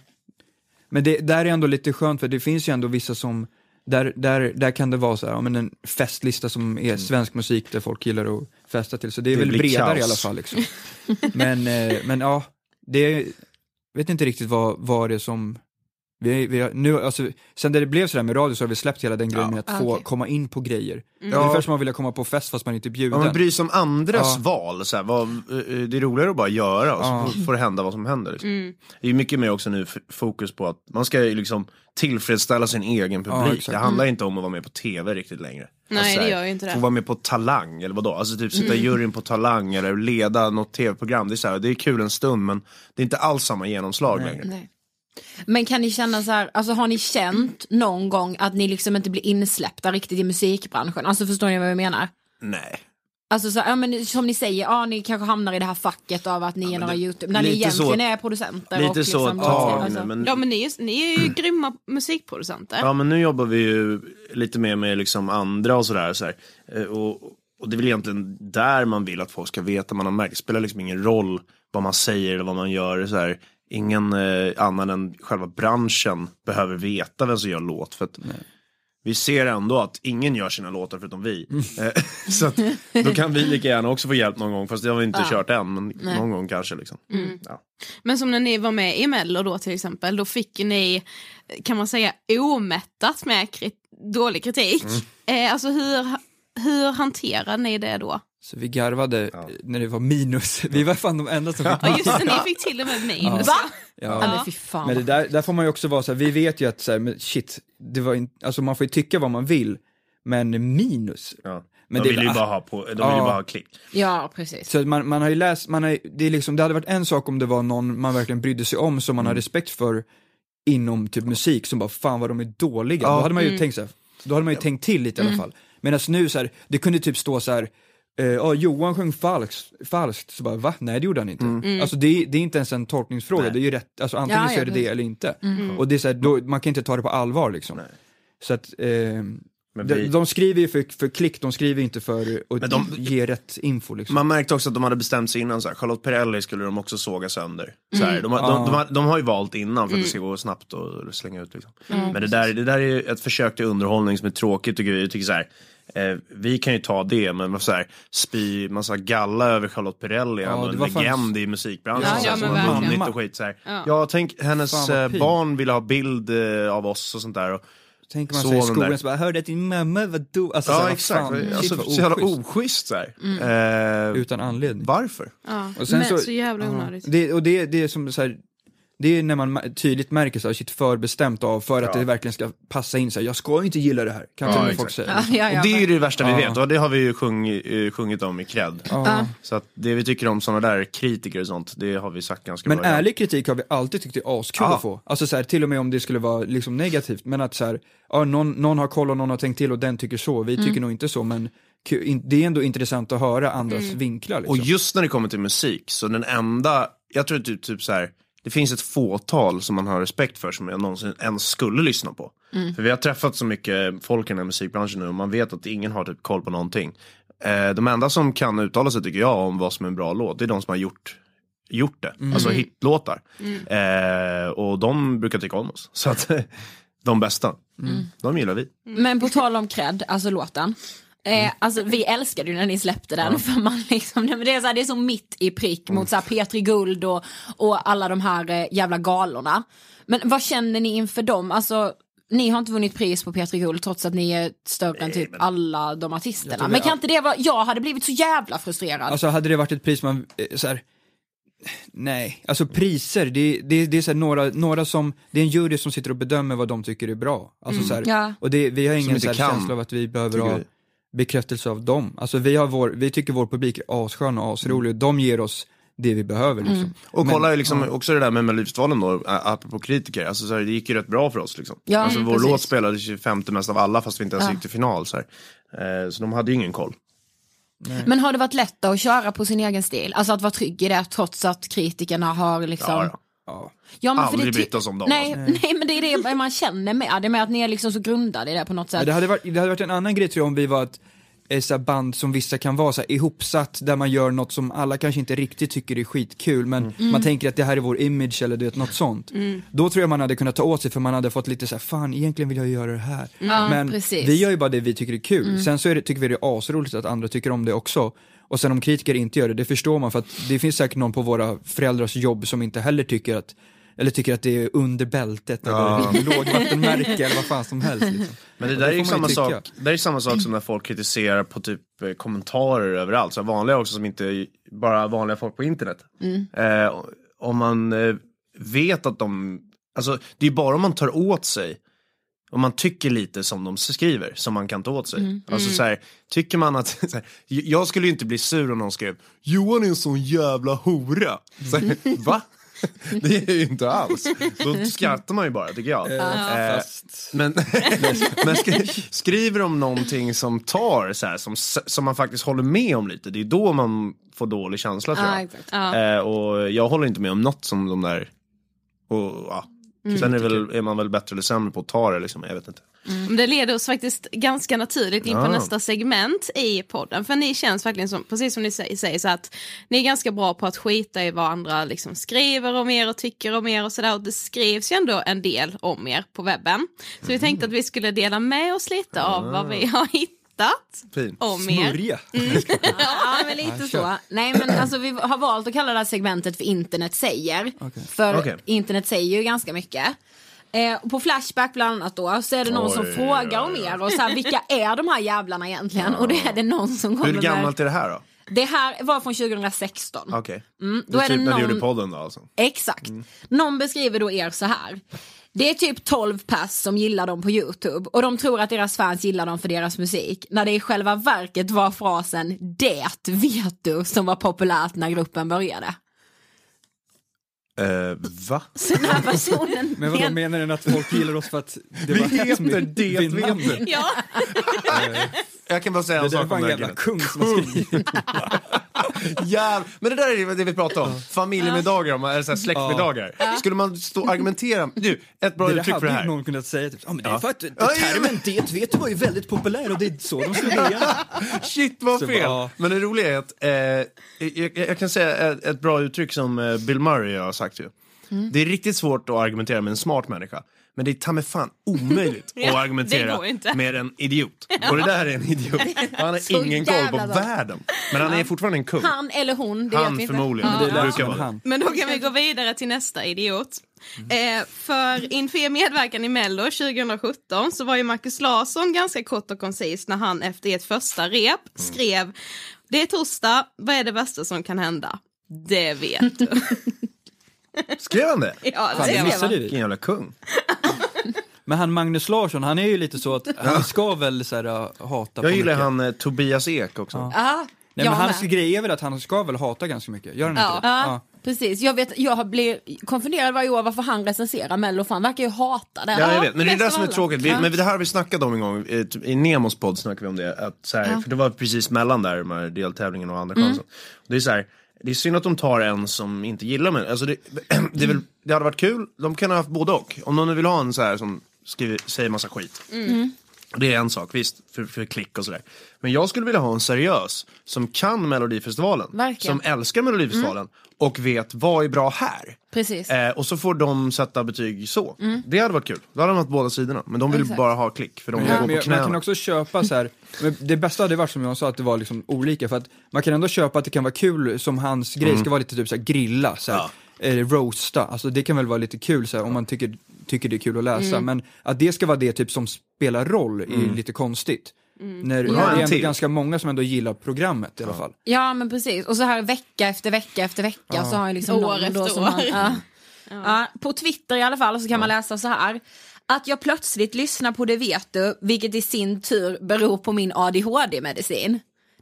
Men det där är ändå lite skönt för det finns ju ändå vissa som, där, där, där kan det vara så här, ja, men en festlista som är svensk musik där folk gillar att festa till, så det är Det väl bredare kaos. i alla fall liksom. (laughs) men, eh, men ja, det är, vet inte riktigt vad, vad det är som vi, vi har, nu, alltså, sen det blev sådär med radio så har vi släppt hela den grejen Ja. med att Ah, få okej. komma in på grejer. Ja. Ungefär som man vill komma på fest fast man inte är Ja, bjuden. men bry sig om andras Ja. val. Så här, vad, eh, det är roligare att bara göra och så Ja. får- får det hända vad som händer. Liksom. Det är mycket mer också nu fokus på att man ska liksom tillfredsställa sin egen Ja, publik. det handlar inte om att vara med på tv riktigt längre. Nej, Alltså, så det gör ju inte det. Få vara med på Talang eller vadå? Alltså typ sitta i juryn på Talang eller leda något tv-program. Det är, så här, det är kul en stund men det är inte alls samma genomslag längre. Nej. Men kan ni känna så här, alltså har ni känt någon gång att ni liksom inte blir insläppta riktigt i musikbranschen? Alltså förstår ni vad jag menar? Nej. Alltså så, ja, men som ni säger, ja ni kanske hamnar i det här facket av att ni är men några det- YouTube, när ni lite så- egentligen är producenter. Lite och så liksom, ett tag alltså, men Ja men ni, är- ni är ju grymma musikproducenter. Ja men nu jobbar vi ju lite mer med liksom andra och sådär. Så. Eh, och, och det är väl egentligen där man vill att folk ska veta. Man har märkt, det spelar liksom ingen roll vad man säger eller vad man gör. Så här. Ingen eh, annan än själva branschen behöver veta vem som gör låt. För att vi ser ändå att ingen gör sina låtar förutom vi. (laughs) Eh, så att, då kan vi lika gärna också få hjälp någon gång. Fast det har vi inte kört än. Men någon gång kanske. Liksom. Ja. Men som när ni var med i Mello då till exempel, då fick ni, kan man säga, omättat med krit- dålig kritik. Eh, alltså hur, hur hanterar ni det då? Så vi garvade eh, när det var minus. (laughs) Vi var fan de enda som fick Ja just det, ni fick till och med minus. Va? Ja. Ja. men. Men det där, där får man ju också vara så här, vi vet ju att så här, men shit, det var in, alltså man får ju tycka vad man vill, men minus. Ja. Men de det- vill ju bara ha, på, de vill ju Ja. bara ha klick. Ja, precis. Så man, man har ju läst, man har, det, är liksom, det hade varit en sak om det var någon man verkligen brydde sig om som man Mm. har respekt för inom typ musik som bara fan vad de är dåliga. Ja. Då hade man ju Mm. tänkt så här, då hade man ju tänkt till lite i alla fall. Medan nu så här, det kunde typ stå så här eh, ja, Johan sjöng falskt, falskt, så bara va? Nej det gjorde han inte. Mm. Alltså det, är- det är inte ens en tolkningsfråga, Nej. det är ju rätt, alltså antingen Ja, så är det det eller inte. Mm. Och det är så här, då, man kan inte ta det på allvar liksom. Nej. Så att, eh, Men de, vi- de skriver ju för, för klick, de skriver inte för att de- ge rätt info liksom. Man märkte också att de hade bestämt sig innan, så här, Charlotte Perrelli skulle de också såga sönder. Så här, de, har- de, de, har- de har ju valt innan för att det ska gå snabbt och slänga ut. Liksom. Men det där, det där är ju ett försök till underhållning som är tråkigt tycker vi. Vi tycker så här, eh, vi kan ju ta det, men så här, spy massa galla över Charlotte Perrelli, Ja, en fan- legend i musikbranschen. Ja, så ja, här, men som har verkligen. vunnit och skit. Så här. Ja. Ja. tänk hennes eh, barn ville ha bild eh, av oss och sånt där. Och, Tänker man sig i skolan där. så bara, hörde att din mamma var do... Alltså, så här, ja exakt, fan, shit, alltså, vad så jävla oschysst. Så här. Eh, Utan anledning. varför? Ja. Och sen Men så- så, jävla Ja. onödigt. Det, och det, det är som så här, det är när man ma- tydligt märker så här, shit förbestämt av för att Ja. det verkligen ska passa in så här, jag ska inte gilla det här, kan Ja, folk säga. Ja, ja, ja, och det är ju det värsta vi vet och det har vi ju sjung, eh, sjungit om i cred. Ja. Så att det vi tycker om sådana där kritiker och sånt, det har vi sagt ganska Men bra. redan. ärlig kritik har vi alltid tyckt är askul Ja. att få. Alltså så här, till och med om det skulle vara liksom negativt, men att så här, ja, någon, någon har koll och någon har tänkt till och den tycker så, vi tycker nog inte så, men det är ändå intressant att höra andras vinklar liksom. Och just när det kommer till musik, så den enda, jag tror typ, typ så här, det finns ett fåtal som man har respekt för som jag någonsin ens skulle lyssna på. För vi har träffat så mycket folk i den här musikbranschen nu och man vet att ingen har typ koll på någonting. Eh, de enda som kan uttala sig tycker jag om vad som är en bra låt, det är de som har gjort gjort det, alltså hitlåtar. Eh, och de brukar tycka om oss. Så att (laughs) de bästa, de gillar vi. Men på tal om cred, alltså låten. Eh, alltså vi älskade ju när ni släppte den för man liksom, nej, men det, är så här, det är så mitt i prick mot så här Petri Guld och, och alla de här eh, jävla galorna. Men vad känner ni inför dem? Alltså ni har inte vunnit pris på Petri Guld trots att ni är större än typ alla de artisterna. Men kan inte det vara, jag hade blivit så jävla frustrerad. Alltså hade det varit ett pris man, eh, så här, nej, alltså priser, det, det, det är så här, några, några som, det är en jury som sitter och bedömer vad de tycker är bra. Alltså så här, Ja. och det, vi har ingen så här, känsla av att vi behöver ha. Bekräftelse av dem. Alltså vi har vår, vi tycker vår publik är asskön och asrolig, de ger oss det vi behöver liksom. Och Men- kolla liksom också det där med Melodifestivalen då, apropå kritiker, alltså så här, det gick ju rätt bra för oss liksom. Ja, alltså, mm, vår precis. låt spelades ju femte mest av alla fast vi inte ens Ja. gick till final. Så, här. Eh, så de hade ju ingen koll. Men har det varit lätt att köra på sin egen stil? Alltså att vara trygg i det trots att kritikerna har liksom Ja, ja. Ja. Ja, men Aldrig brytt oss om dem, Nej, alltså. nej, men det är det man känner med det, är med att ni är liksom så grundade i det på något Ja, sätt. det, hade varit, det hade varit en annan grej tror jag om vi var ett så band som vissa kan vara så här, ihopsatt där man gör något som alla kanske inte riktigt tycker är skitkul men Mm. man tänker att det här är vår image eller du vet, något sånt. Då tror jag man hade kunnat ta åt sig för man hade fått lite så här, fan egentligen vill jag göra det här. Ja, men precis. vi gör ju bara det vi tycker är kul. Sen så är det, tycker vi det är asroligt att andra tycker om det också. Och sen om kritiker inte gör det, det förstår man för att det finns säkert någon på våra föräldrars jobb som inte heller tycker att eller tycker att det är under bältet Ja. eller lågvattenmärke eller vad fan som helst. Liksom. Men det där är ju samma tycka. sak, det där är samma sak som när folk kritiserar på typ eh, kommentarer överallt, så vanliga också som inte bara vanliga folk på internet. Eh, om man eh, vet att de, alltså det är bara om man tar åt sig om man tycker lite som de skriver som man kan ta åt sig. Alltså så här, tycker man att, (laughs) så här, jag skulle ju inte bli sur om någon skrev Johan är en sån jävla hora. Så här, Va? (laughs) Det är ju inte alls. Då skrattar man ju bara tycker jag. Eh, men (laughs) men sk- skriver de någonting som tar så här, som, som man faktiskt håller med om lite, det är då man får dålig känsla tror Ja, jag. Ja. Eh, och jag håller inte med om något som de där, och, ja. Sen är, väl, är man väl bättre eller sämre på att ta det liksom, jag vet inte. Men Det leder oss faktiskt ganska naturligt in på Ja. nästa segment i podden. För ni känns verkligen som, precis som ni säger, säger så att ni är ganska bra på att skita i vad andra liksom skriver om er och tycker om er och sådär. Och det skrivs ju ändå en del om er på webben. Så vi tänkte att vi skulle dela med oss lite av vad vi har hittat Fint. om er. Smörja. (laughs) Ja, men lite så. Nej, men alltså vi har valt att kalla det här segmentet för internet säger. För Okej. internet säger ju ganska mycket. Eh, på Flashback bland annat då så är det någon som Oj, frågar om oj, oj. er och så här, vilka är de här jävlarna egentligen? Och det är det någon som kommer Hur gammalt är det här då? Det här var från 2016. Okej. Mm, Det då är är det typ när du gjorde någon... podden då alltså? Exakt. Någon beskriver då er så här. Det är typ 12 pers som gillar dem på Youtube och de tror att deras fans gillar dem för deras musik. När det i själva verket var frasen det vet du som var populärt när gruppen började. Eh, va? Så den här personen (laughs) Men vadå, menar den att folk gillar oss för att det var Vi vet vinnamnet? du. Ja. (laughs) Jag kan bara säga Det en där sak var om en den här jävla killen. kung som har skrivit. (laughs) Jäv... Men det där är det vi pratar om. Familjemiddagar, om- eller så här släktmiddagar. Skulle man stå och argumentera... Du, ett bra Det där uttryck för det här. någon kunnat säga, typ, ah, men det är Ja. för att Ja, ja, termen det vet du var ju väldigt populär och det är så de börja. (laughs) Shit vad fel! bara- Men det roliga är att eh, jag, jag kan säga ett, ett bra uttryck som eh, Bill Murray har sagt ju. Mm. Det är riktigt svårt att argumentera med en smart människa. Men det är ta fan omöjligt (laughs) Ja, att argumentera med en idiot. (laughs) Och det där är en idiot. (laughs) Han Så har ingen koll på bra. världen. Men han är fortfarande en kung. Han eller hon, det Han vet vi inte. förmodligen. Ja. Det vara. Men då kan vi gå vidare till nästa idiot. Eh, för inför er medverkan i Mello 2017 så var ju Markus Larsson ganska kort och koncis när han efter ett första rep skrev Det är torsdag, vad är det värsta som kan hända? Det vet du. Skrev han det? (laughs) ja, Fan, det det skrev missade han. vi. Vilken jävla kung. (laughs) Men han Magnus Larsson, han är ju lite så att han ska väl så här, äh, hata Jag på gillar mycket. han eh, Tobias Ek också. Ja. Nej, jag men hans med. grej är väl att han ska väl hata ganska mycket, gör han Ja. inte det? Ja, precis. Jag, vet, jag blir konfunderad varje år varför han recenserar Mello, för han verkar ju hata det. Ja, jag vet. Men det är det av som är tråkigt. Vi. Men det här har vi snackat om en gång. eh, typ I Nemos podd snackade vi om det. Att så här, För det var precis mellan där, de här deltävlingen och andra chansen. Det är så här, det är synd att de tar en som inte gillar mig. Alltså det, (clears throat) det, väl, det hade varit kul, de kan ha haft både och. Om någon vill ha en så här som skriver, säger massa skit. Mm. Det är en sak, visst, för, för klick och sådär. Men jag skulle vilja ha en seriös som kan Melodifestivalen. Verkligen. Som älskar Melodifestivalen. Och vet vad är bra här. Precis. Eh, och så får de sätta betyg så. Det hade varit kul. Då hade de haft båda sidorna. Men de vill Exakt. bara ha klick. För de vill Ja, gå men på jag- man knäna. kan också köpa så här, men det bästa hade varit som jag sa att det var liksom olika för att man kan ändå köpa att det kan vara kul som hans grej ska vara lite typ så här grilla, så här, eh, roasta, alltså det kan väl vara lite kul så här, om man tycker, tycker det är kul att läsa, men att det ska vara det typ som spelar roll är lite konstigt. När ha det är ändå ganska många som ändå gillar programmet i alla fall. Ja men precis, och så här vecka efter vecka efter vecka så har jag liksom År efter då som år. han, ja. Ja, På Twitter i alla fall så kan man läsa så här. Att jag plötsligt lyssnar på det vet du, vilket i sin tur beror på min ADHD-medicin.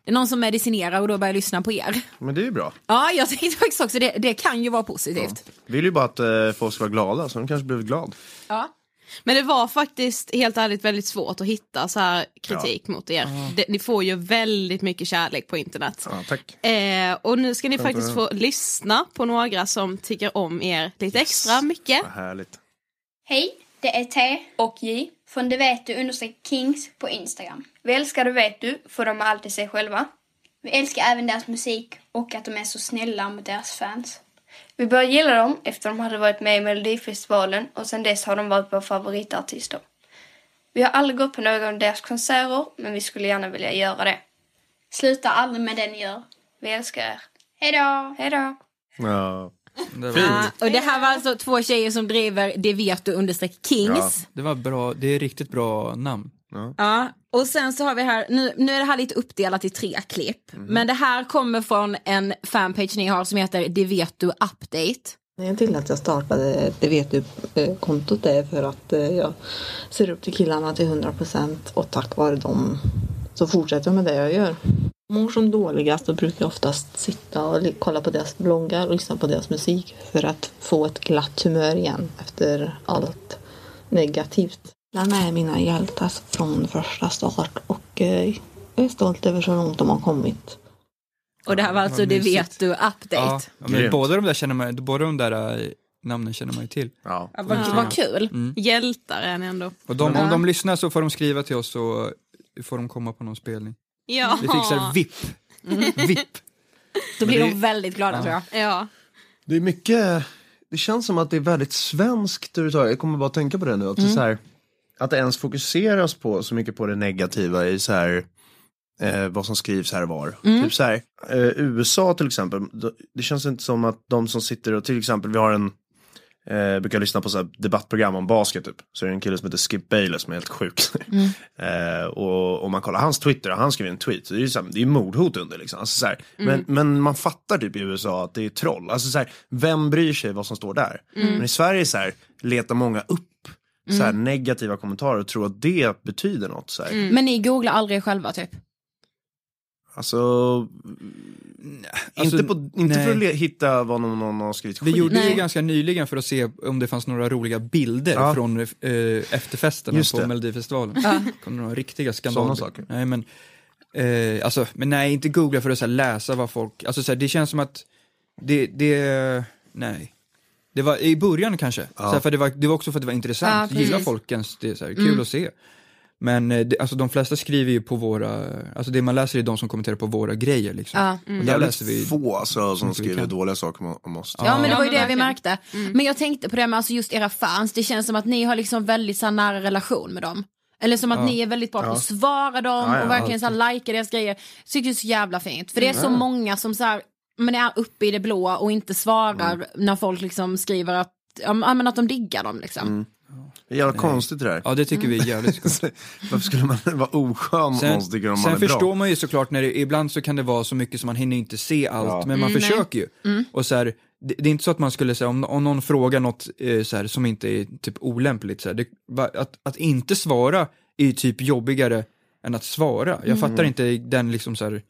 Det är någon som medicinerar och då börjar jag lyssna på er. Men det är ju bra. Ja, jag tänkte faktiskt också det, det kan ju vara positivt. Vill ju bara att eh, folk ska vara glada. Så de kanske blivit glad. Ja. Men det var faktiskt helt ärligt väldigt svårt att hitta så här kritik mot er. Det, ni får ju väldigt mycket kärlek på internet. Ja, tack. Eh, och nu ska ni faktiskt få lyssna på några som tycker om er lite extra mycket. Vad härligt. Hej, det är T och J från Det vet du understreck Kings på Instagram. Vi älskar Det vet du för de är alltid sig själva. Vi älskar även deras musik och att de är så snälla mot deras fans. Vi började gilla dem efter de hade varit med i Melodifestivalen och sedan dess har de varit våra favoritartister. Vi har aldrig gått på någon av deras konserter men vi skulle gärna vilja göra det. Sluta aldrig med det ni gör. Vi älskar er. Hej då! Hej då! Ja. Det var, Fint. Och det här var alltså två tjejer som driver Det vet du understreck Kings. det var bra, det är riktigt bra namn. Ja, och sen så har vi här, nu, nu är det här lite uppdelat i tre klipp. Men det här kommer från en fanpage ni har som heter Det vet du update. Anledningen till att jag startade Det vet du-kontot är för att eh, jag ser upp till killarna till 100% och tack vare dem så fortsätter jag med det jag gör. Mår som dåligast då brukar jag oftast sitta och kolla på deras bloggar och lyssna på deras musik för att få ett glatt humör igen efter allt negativt. Killarna är mina hjältar från första start och eh, jag är stolt över så långt de har kommit. Och det här var alltså Det vet du update. Ja, båda de där känner man, båda de där eh, namnen känner man ju till. Ja. Ja, vad, vad kul. Hjältar är ni ändå. Och de, om de lyssnar så får de skriva till oss så får de komma på någon spelning. Ja. Vi fixar VIP. VIP. Då blir Men de det- väldigt glada tror jag. Ja. Det är mycket, det känns som att det är väldigt svenskt överhuvudtaget. Jag kommer bara att tänka på det nu. Att, det är så här, att det ens fokuseras på så mycket på det negativa i så här, eh, vad som skrivs här och var. Typ så här, eh, USA till exempel, då- det känns inte som att de som sitter och till exempel, vi har en Eh, brukar lyssna på så debattprogram om basket typ. Så är det en kille som heter Skip Bayless som är helt sjuk. (laughs) eh, och om man kollar hans Twitter, han skriver en tweet. Så det är ju så här, det är mordhot under liksom. Alltså, så här, Mm. men, men man fattar typ i USA att det är troll. Alltså så här, vem bryr sig vad som står där? Mm. Men i Sverige så här, letar många upp så här, Mm. negativa kommentarer och tror att det betyder något. Så här. Men ni googlar aldrig själva typ? Alltså, Alltså, inte, på, inte nej. för att hitta vad någon, någon har skrivit Vi skit. gjorde det ju ganska nyligen för att se om det fanns några roliga bilder Ja. från eh, efterfesterna på det. Melodifestivalen. Ja. kom det några riktiga skandaler. Saker. Nej men, eh, alltså, men nej inte googla för att så här, läsa vad folk, alltså så här, det känns som att det, det, nej. Det var i början kanske, Ja. så här, för det, var, det var också för att det var intressant, Ja, gillar folk ens, det så här, kul Mm. att se. Men eh, det, alltså de flesta skriver ju på våra, alltså det man läser är de som kommenterar på våra grejer liksom. Ja. Och där läser vi få alltså, som skriver dåliga saker om, oss. Ja, men det var ju det vi märkte. Men jag tänkte på det med alltså just era fans, det känns som att ni har liksom väldigt så nära relation med dem. Eller som att Ja. ni är väldigt bra på Ja. att svara dem Ja, ja, och verkligen så här, likea deras grejer. Jag tycker det är så jävla fint. För det är så Mm. många som så här, men är uppe i det blåa och inte svarar Mm. när folk liksom skriver att, ja, men att de diggar dem liksom. Det är jävla konstigt det där. Ja det tycker vi är jävligt (laughs) skumt. Varför skulle man (laughs) vara oskön mot någon som tycker om man sen är förstår bra? man ju såklart när det, ibland så kan det vara så mycket som man hinner inte se allt, Ja. men man Mm, försöker ju. nej. Mm. Och så här, det, det är inte så att man skulle säga, om, om någon frågar något eh, så här, som inte är typ olämpligt, så här, det, va- att, att inte svara är ju typ jobbigare än att svara. Jag Mm. fattar inte den liksom så här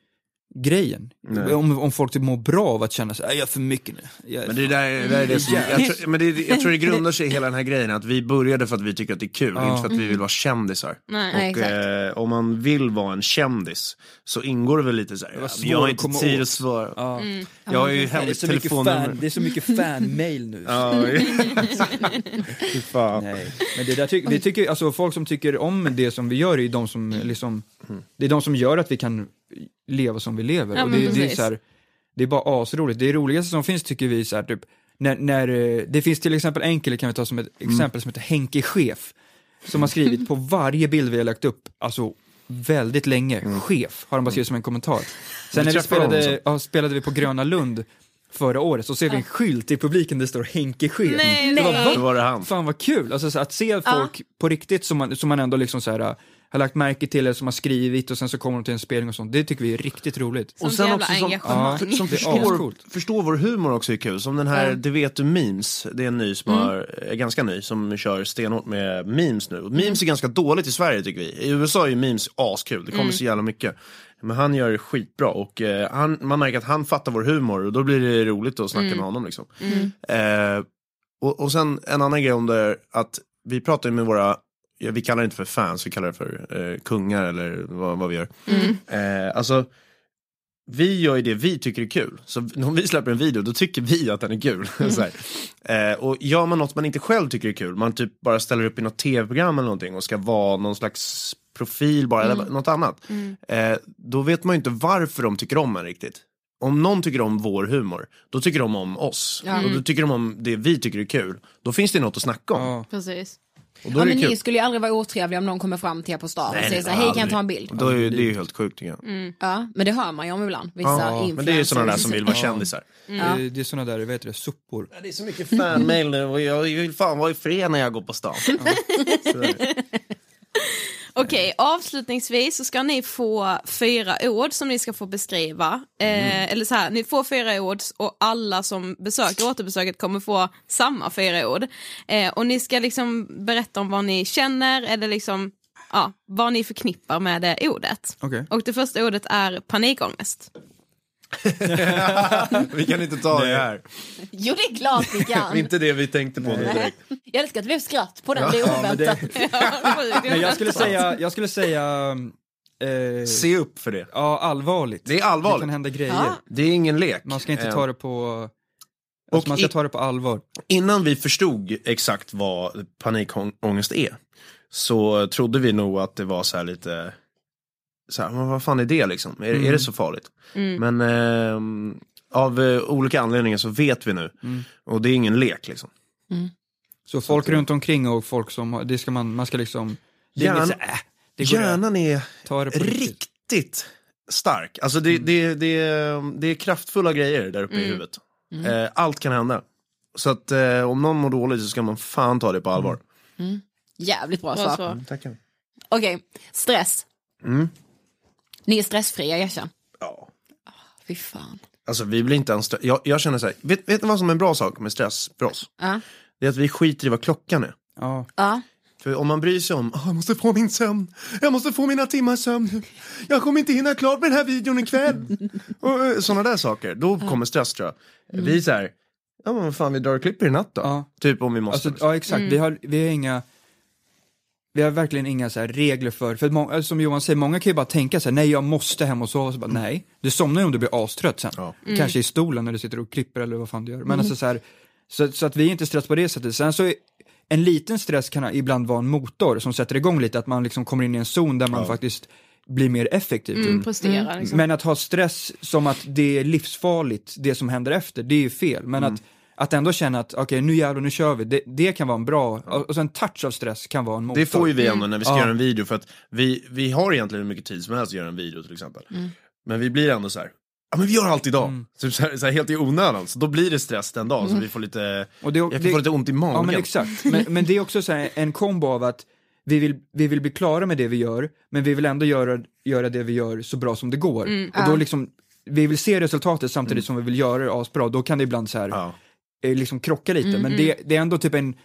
grejen. Nej. Om, om folk typ mår bra av att känna sig, jag gör för mycket nu. Jag Men det där, det där är det som, jag, tror, men det, jag tror det (laughs) grundar sig i hela den här grejen att vi började för att vi tycker att det är kul, Ja. inte för att vi vill vara kändisar. Nej. Och exakt. eh, om man vill vara en kändis så ingår det väl lite så här, var jag har inte tid åt. att svara. Ja. Mm. Jag har ju det, är hemligt så mycket telefonnummer. det är så mycket (laughs) fan-mail nu. Ja, (laughs) fan. Nej, men det där tycker, vi tycker, alltså folk som tycker om det som vi gör är de som liksom, det är de som gör att vi kan leva som vi lever. Ja, och det, det är så här, det är bara asroligt. Det roligaste som finns tycker vi så här, typ, när, när, eh, det finns till exempel en kille kan vi ta som ett exempel som heter Henke Chef, som har skrivit (laughs) på varje bild vi har lagt upp, alltså väldigt länge, chef, har han bara skrivit som en kommentar. Sen när vi spelade, ja, spelade vi på Gröna Lund förra året så ser vi en skylt i publiken där det står Henke Chef. Nej, det var, nej. Då var det han. Fan vad kul, alltså, så att se folk på riktigt som man, som man ändå liksom så här, äh, har lagt märke till eller som har skrivit och sen så kommer de till en spelning och sånt. Det tycker vi är riktigt roligt. Och sen också som, Ja, som förstår, förstår vår humor också är kul. Som den här Ja. Det vet du memes. Det är en ny som Mm. har, är ganska ny som kör stenhårt med memes nu. Och memes är ganska dåligt i Sverige tycker vi. I USA är ju memes askul. Det kommer Mm. så jävla mycket. Men han gör det skitbra och eh, han, man märker att han fattar vår humor och då blir det roligt att snacka Mm. med honom liksom. Mm. Eh, och, och sen en annan grej om det är att vi pratar ju med våra Ja, vi kallar det inte för fans, vi kallar det för eh, kungar eller vad, vad vi gör. Mm. Eh, alltså, vi gör ju det vi tycker är kul. Så (laughs) om vi släpper en video, då tycker vi att den är kul. (laughs) här. Eh, och gör man något man inte själv tycker är kul, man typ bara ställer upp i något tv-program eller någonting och ska vara någon slags profil bara, Mm. eller något annat. Mm. Eh, då vet man ju inte varför de tycker om en riktigt. Om någon tycker om vår humor, då tycker de om oss. Ja. Och då tycker de om det vi tycker är kul. Då finns det något att snacka om. Precis. Och då Ja, är det men kul. ni skulle ju aldrig vara otrevliga om någon kommer fram till er på stan och säger så här, hej kan jag ta en bild? Då är, ju- det är ju helt sjukt tycker jag. Mm. Ja, men det hör man ju om ibland. Vissa Ja, men det är ju sådana där som vill vara kändisar. Mm. Det, det är sådana där, heter det, suppor. det är så mycket fanmail nu och jag vill fan vara i fred när jag går på stan. (laughs) Okej, avslutningsvis så ska ni få fyra ord som ni ska få beskriva. Eh, Eller så här, ni får fyra ord och alla som besöker återbesöket kommer få samma fyra ord. Eh, och ni ska liksom berätta om vad ni känner eller liksom, ja, vad ni förknippar med det ordet. Okej. Och det första ordet är panikångest. (laughs) vi kan inte ta det här. Jo, det är klart vi kan. (laughs) inte det vi tänkte på nu direkt. Jag älskar att det blev skratt på den, det är Ja, men det- (laughs) oväntat. Men jag skulle säga, jag skulle säga eh, Se upp för det. Ja, allvarligt. Det är allvarligt. Det kan hända grejer. Ja. Det är ingen lek. Man ska inte ta det på, och alltså man ska i- ta det på allvar. Innan vi förstod exakt vad panikångest är så trodde vi nog att det var så här lite så här, men vad fan är det liksom? Är, Mm. är det så farligt? Mm. Men ehm, av eh, olika anledningar så vet vi nu. Mm. Och det är ingen lek liksom. Så folk runt omkring och folk som, det ska man, man ska liksom, Hjärn- så, äh, Hjärnan är Ta det på riktigt. stark. Alltså det, det, det, det är kraftfulla grejer där uppe i Mm. huvudet. Mm. Eh, allt kan hända. Så att eh, om någon mår dåligt så ska man fan ta det på allvar. Jävligt bra, Bra svar. svar. Tackar. Okej, stress. Mm. Ni är stressfria, erkänn. Ja. Fy fan. Alltså vi blir inte ens, jag, jag känner så här, vet, vet ni vad som är en bra sak med stress för oss? Ja. Det är att vi skiter i vad klockan är. Ja. Ja. För om man bryr sig om, "Ah, jag måste få min sömn, jag måste få mina timmars sömn, jag kommer inte hinna klart med den här videon ikväll. (laughs) och sådana där saker, då kommer stress tror jag. Vi är så här, ja men vad fan vi drar och klipper i natt då. Ja. Typ om vi måste. Alltså, ja exakt, vi, har, vi har inga vi har verkligen inga så här regler för, för må, alltså, som Johan säger, många kan ju bara tänka sig nej jag måste hem och sova, så bara, nej, du somnar ju om du blir astrött sen. Ja. Kanske i stolen när du sitter och klipper eller vad fan du gör. Men alltså så här, så, så att vi är inte stress på det sättet. Sen så är, en liten stress kan ibland vara en motor som sätter igång lite, att man liksom kommer in i en zon där man faktiskt blir mer effektiv. Mm, prestera liksom. Men att ha stress som att det är livsfarligt, det som händer efter, det är ju fel. Men Mm. att, att ändå känna att okej nu jävlar, nu kör vi, det, det kan vara en bra, och så en touch av stress kan vara en motor. Det får ju vi ändå när vi ska Ja. göra en video för att vi, vi har egentligen hur mycket tid som helst att göra en video till exempel. Men vi blir ändå så här. Ja men vi gör allt idag. Mm. Så, så, här, så här, helt i onödan. Så då blir det stress den dagen så vi får lite, Och det, jag kan det- få lite ont i magen. Ja men exakt, men, men det är också så här, en kombo av att vi vill, vi vill bli klara med det vi gör, men vi vill ändå göra, göra det vi gör så bra som det går. Mm, och då liksom, vi vill se resultatet samtidigt som vi vill göra det asbra, då kan det ibland så här, Ja. Liksom krocka lite, Mm, men det, det är ändå typ en,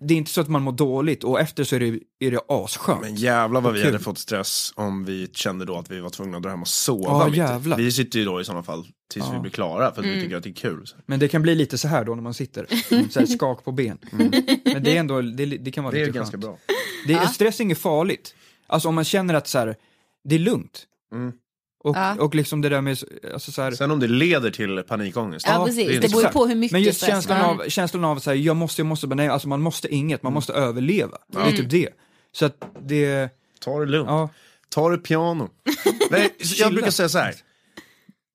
det är inte så att man mår dåligt och efter så är det, är det asskönt. Men jävlar vad vi hade fått stress om vi kände då att vi var tvungna att dra hem och sova. I. jävlar. Vi sitter ju då i sådana fall tills vi Ja. blir klara för att Mm. vi tycker att det är kul. Men det kan bli lite så här då när man sitter, (laughs) så här skak på ben. Men det är ändå, det, det kan vara Det är lite ganska skönt. bra. Det är, Stress är inget farligt. Alltså om man känner att så här, det är lugnt. Mm. Och, Ja. och liksom det där med, alltså så här, Sen om det leder till panikångest. Ja, precis. är Det inte beror ju på hur mycket Men just känslan man- av, känslan av så här, jag måste, jag måste, nej, alltså man måste inget, man måste överleva. Det är typ det. Så att det, Ta det lugnt. ja, Ta det piano. (laughs) Nej, jag brukar säga så här.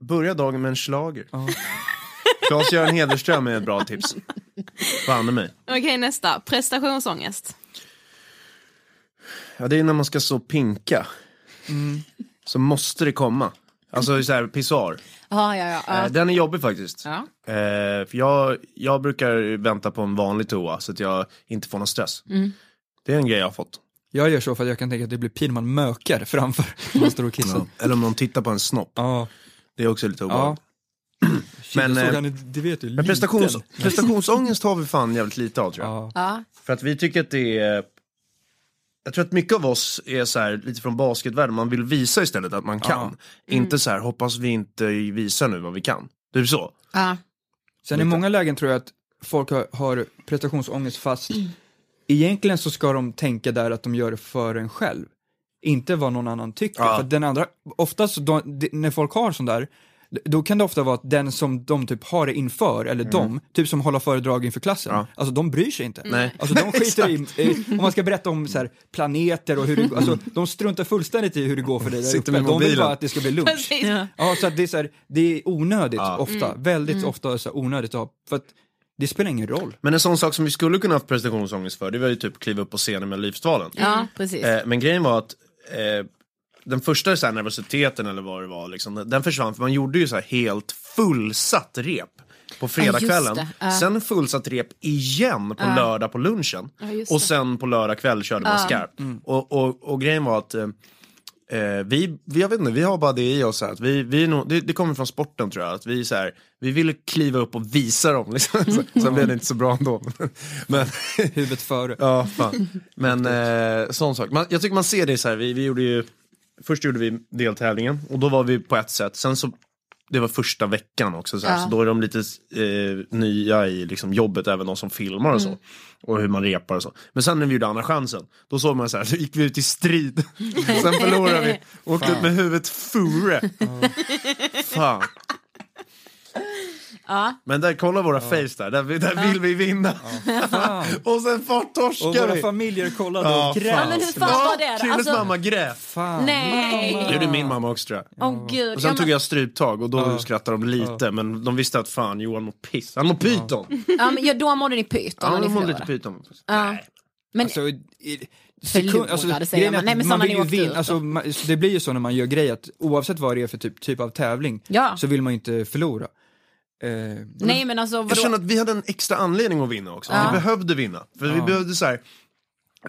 Börja dagen med en schlager. Ja. (laughs) Claes-Göran Hederström är ett bra tips. Banne mig. Okej, nästa. Prestationsångest. Ja, det är när man ska så pinka. Mm. Så måste det komma. Alltså så här, pissoar. Ja, ja, ja. ja. Eh, Den är jobbig faktiskt. Ja. Eh, för jag, jag brukar vänta på en vanlig toa så att jag inte får någon stress. Mm. Det är en grej jag har fått. jag gör så för att jag kan tänka att det blir pin man mökar framför när man står och kissar. Eller om någon tittar på en snopp. Ja, Det är också lite ja. obehagligt. Men, eh, du, Men prestations, prestationsångest har vi fan jävligt lite av tror jag. Ja. Ja. För att vi tycker att det är jag tror att mycket av oss är så här, lite från basketvärlden, man vill visa istället att man kan. Inte så här, hoppas vi inte visar nu vad vi kan. Typ så. Ja. Sen i många lägen tror jag att folk har, har prestationsångest fast egentligen så ska de tänka där att de gör det för en själv. Inte vad någon annan tycker. Ja. För den andra, oftast då, de, när folk har sån där, då kan det ofta vara att den som de typ har det inför, eller de, typ som håller föredrag inför klassen, Ja. alltså de bryr sig inte. Nej. Alltså de (laughs) skiter i, eh, om man ska berätta om så här, planeter och hur det alltså de struntar fullständigt i hur det går för dig där Sitter uppe. De vill bara att det ska bli lunch. Precis. Ja, så att det är så här, det är onödigt Ja. ofta, väldigt ofta så här, onödigt att ha, för att det spelar ingen roll. Men en sån sak som vi skulle kunna ha haft prestationsångest för, det var ju typ kliva upp på scenen med Livsvalen. ja, precis. Eh, men grejen var att eh, den första så här, nervositeten eller vad det var, liksom, den försvann för man gjorde ju så här helt fullsatt rep på fredagskvällen. Ja. Sen fullsatt rep igen på lördag på lunchen. just och sen på lördag kväll körde man skarpt. Och, och, och grejen var att eh, Eh, vi, vi, jag vet inte, vi har bara det i oss här, att vi, vi är nog, det, det kommer från sporten tror jag, att vi, så här, vi ville kliva upp och visa dem. Liksom. Så- Sen blev det inte så bra ändå. (laughs) Men, Huvudet före. Ja, fan. Men eh, sån sak. Man, jag tycker man ser det så här, vi, vi gjorde ju, först gjorde vi deltävlingen och då var vi på ett sätt, sen så det var första veckan också, så, här, Ja. så då är de lite eh, nya i liksom, jobbet, även de som filmar och så. Och hur man repar och så. Men sen när vi gjorde andra chansen, då såg man så här, så gick vi ut i strid. (laughs) sen förlorade vi, åkte ut med huvudet fure. Fan. Ja. Men där, kolla våra face där, där, där vill vi vinna. Fan. (laughs) och sen torskar Och våra vi. familjer kollade Ja, och grät. Ja, men hur fan var det? Krilles Alltså- mamma grät. Fan. Nej. Det gjorde min mamma också tror jag. Åh gud. Och sen Ja, tog jag stryptag och då Ja. skrattade de lite men de visste att fan Johan mår piss. Han mår pyton. ja, men ja, då mådde ni pyton Ja, han mår lite pyton. Ja. Men Alltså, i- i- sekund, alltså, säger man. Nej, men man vill ju vinna, alltså, man, det blir ju så när man gör grejer att oavsett vad det är för typ, typ av tävling Ja. så vill man ju inte förlora. Eh, Nej men alltså vadå? Jag känner att vi hade en extra anledning att vinna också. Ja. Vi behövde vinna. För vi Ja. behövde så här.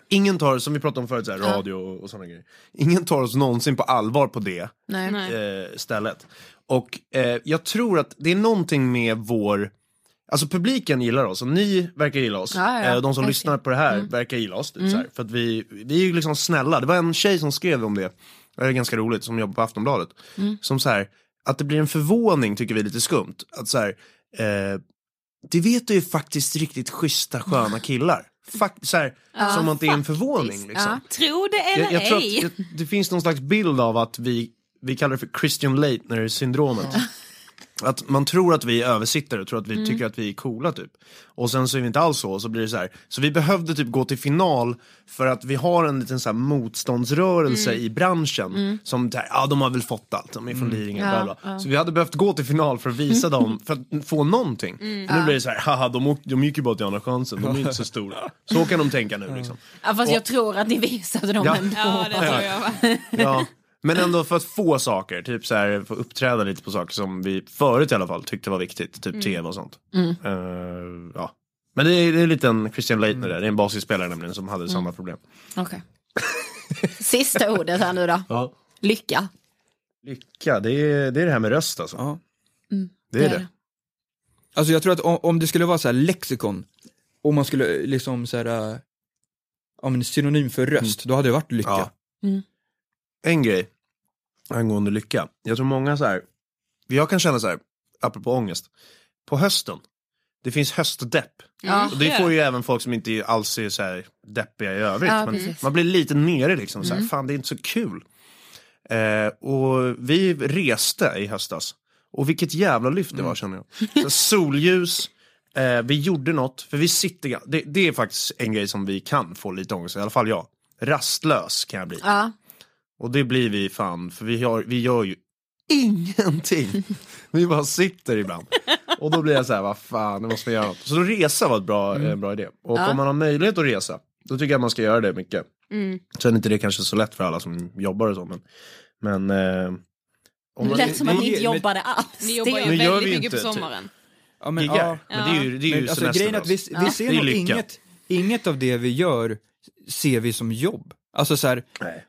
Ingen tar, som vi pratade om förut, så här, radio och, och sådana grejer. Ingen tar oss någonsin på allvar på det Nej. eh, stället. Och eh, jag tror att det är någonting med vår Alltså publiken gillar oss och ni verkar gilla oss. Ja, ja, Eh, och de som verkligen. lyssnar på det här Mm. verkar gilla oss. Typ, Mm. så här, för att vi, vi är ju liksom snälla. Det var en tjej som skrev om det. Det är ganska roligt, som jobbar på Aftonbladet. Mm. Som så här, att det blir en förvåning tycker vi är lite skumt. Att så här, eh, det vet du ju faktiskt riktigt schyssta sköna (laughs) killar. Fak- så här, Ja, som att det är en förvåning liksom. Ja. Tro det eller Jag, jag tror ej. att det, det finns någon slags bild av att vi, vi kallar det för Christian Leitner-syndromet. Att man tror att vi är översittare och tror att vi Mm. tycker att vi är coola typ. Och sen så är vi inte alls så, och så blir det så här. Så vi behövde typ gå till final för att vi har en liten så här motståndsrörelse Mm. i branschen. Mm. Som, ja de har väl fått allt, de är från Lidingö, Ja, bla, bla. ja. Så vi hade behövt gå till final för att visa dem, (laughs) för att få någonting. Mm. För nu Ja. blir det så här, haha de, åk, de gick ju bara till andra chansen, de är inte så stora. Så kan de tänka nu liksom. Ja, fast Och- jag tror att ni visade dem Ja. ändå. Ja, det tror jag. Ja, men ändå för att få saker, typ så här, få uppträda lite på saker som vi förut i alla fall tyckte var viktigt, typ Mm. tv och sånt. Mm. Eh, ja. Men det är, det är lite en Christian Leitner där, det är en basisspelare nämligen som hade samma problem. Okej. Sista ordet här nu då. Ja. Lycka. Lycka, det är, det är det här med röst alltså. Ja. Mm. Det är det. Alltså jag tror att om, om det skulle vara så här lexikon, om man skulle eh, liksom så här, äh, ja men synonym för röst, då hade det varit lycka. Ja. Mm. En grej angående lycka. Jag tror många så här, jag kan känna så här, apropå ångest, på hösten, det finns höstdepp. Ja, och det får ju även folk som inte alls är så här deppiga i övrigt. Ja, men man blir lite nere liksom, så här, Mm. fan det är inte så kul. Eh, och vi reste i höstas. Och vilket jävla lyft det var känner jag. Så solljus, eh, vi gjorde något, för vi sitter, det, det är faktiskt en grej som vi kan få lite ångest, i alla fall jag. Rastlös kan jag bli. Ja. Och det blir vi fan, för vi, har, vi gör ju ingenting. (laughs) vi bara sitter ibland. Och då blir jag så här, vad fan, nu måste vi göra något. Så då resa var ett bra, en bra idé. Och Ja. om man har möjlighet att resa, då tycker jag att man ska göra det mycket. Mm. Sen är inte det kanske så lätt för alla som jobbar och så, men... men eh, om Det man- lät som att ni inte jobbade alls. Ni jobbar ju väldigt vi mycket på inte, typ. sommaren. Ja, men, ja. Men det är ju, det är ju Men, alltså, semester grejen är att vi, vi Ja. ser nog inget, inget av det vi gör ser vi som jobb. Alltså så här,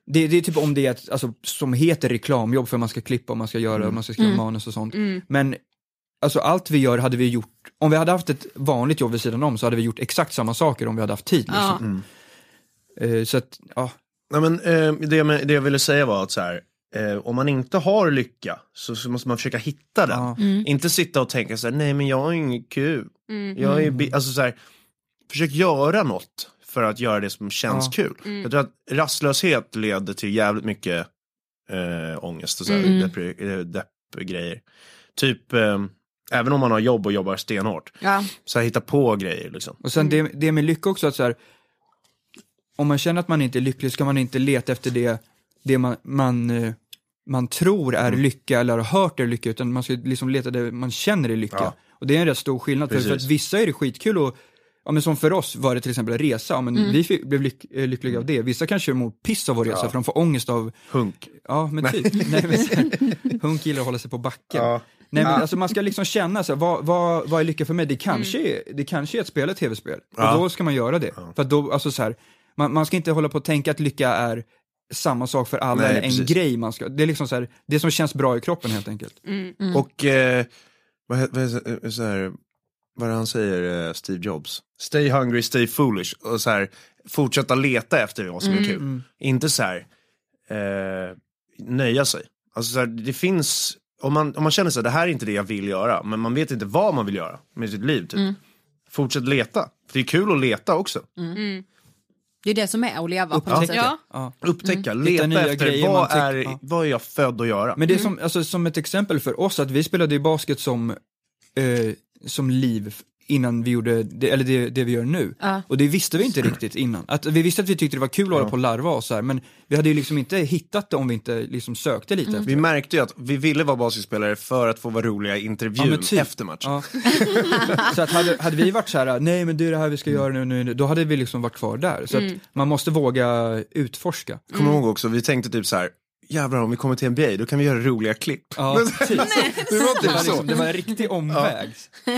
det, det är typ om det är ett, alltså, som heter reklamjobb för man ska klippa och man ska göra, Mm. man ska skriva Mm. manus och sånt. Mm. Men alltså allt vi gör hade vi gjort, om vi hade haft ett vanligt jobb vid sidan om så hade vi gjort exakt samma saker om vi hade haft tid. Liksom. Ja. Mm. Eh, så att, ja. Nej, men, eh, det, jag- det jag ville säga var att så här, eh, om man inte har lycka så, så måste man försöka hitta den. Ja. Mm. Inte sitta och tänka så här, nej men jag har inget kul. Mm. Jag är bi-" alltså, så här, försök göra något för att göra det som känns Ja. kul. Mm. Jag tror att rastlöshet leder till jävligt mycket eh, ångest och så här, Mm. depp, eh, deppgrejer. Typ, eh, även om man har jobb och jobbar stenhårt, Ja. så här, hitta på grejer liksom. Och sen det, det med lycka också att så här, om man känner att man inte är lycklig ska man inte leta efter det, det man, man, man tror är Mm. lycka eller har hört är lycka, utan man ska liksom leta det man känner är lycka. Ja. Och det är en rätt stor skillnad, för, för att Precis. vissa är det skitkul och Ja men som för oss var det till exempel resa, ja, men Mm. vi fick, blev lyck, eh, lyckliga av det. Vissa kanske mår piss av att resa Ja. för de får ångest av, Hunk. ja men typ. Nej, men, så (laughs) här, hunk gillar att hålla sig på backen. Ja. Nej men Ja. alltså man ska liksom känna så här, vad, vad, vad är lycka för mig? Det kanske, är, det kanske är att spela ett tv-spel. Ja. Och då ska man göra det. För att då, alltså så här, man, man ska inte hålla på och tänka att lycka är samma sak för alla, Nej, eller en precis. grej man ska, det är liksom så här, det som känns bra i kroppen helt enkelt. Mm. Mm. Och eh, vad, vad, är det- så här, vad är det han säger, eh, Steve Jobs? Stay hungry, stay foolish. Och så här, fortsätta leta efter vad som är Mm. kul. Mm. Inte så här, eh, nöja sig. Alltså så här, det finns, om man, om man känner så här, det här är inte det jag vill göra, men man vet inte vad man vill göra med sitt liv. Typ. Mm. Fortsätt leta. För det är kul att leta också. Mm. Det är det som är att leva på något sätt. Ja. Ja. Upptäcka, Mm. Leta nya efter vad, är, ja. vad är jag född att göra. Men det är som, alltså, som ett exempel för oss, att vi spelade ju basket som, eh, som liv innan vi gjorde, det, eller det, det vi gör nu. Ja. Och det visste vi inte riktigt innan. Att, vi visste att vi tyckte det var kul att hålla på och larva oss här, men vi hade ju liksom inte hittat det om vi inte liksom sökte lite efter Vi märkte ju att vi ville vara basketspelare för att få vara roliga i Ja, intervjun men typ. efter matchen. Ja. så att hade, hade vi varit så här, nej men det är det här vi ska göra nu, nu, nu, då hade vi liksom varit kvar där. Så Mm. att man måste våga utforska. Kommer ihåg också, vi tänkte typ så här. Jävlar om vi kommer till NBA då kan vi göra roliga klipp. Ja, (laughs) det var Det var, typ så. liksom, det var en riktig omväg.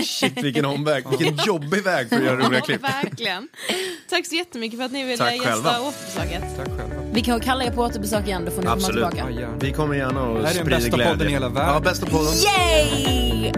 Shit vilken omväg, vilken jobbig väg för att göra roliga klipp. (laughs) Verkligen. Tack så jättemycket för att ni ville Tack gästa själva. återbesöket. Tack själva. Vi kan kalla er på återbesök igen, då får ni komma Absolut. tillbaka. Vi kommer gärna och Det här är den sprida bästa glädje. podden i hela världen. Ja, bästa podden. Yay!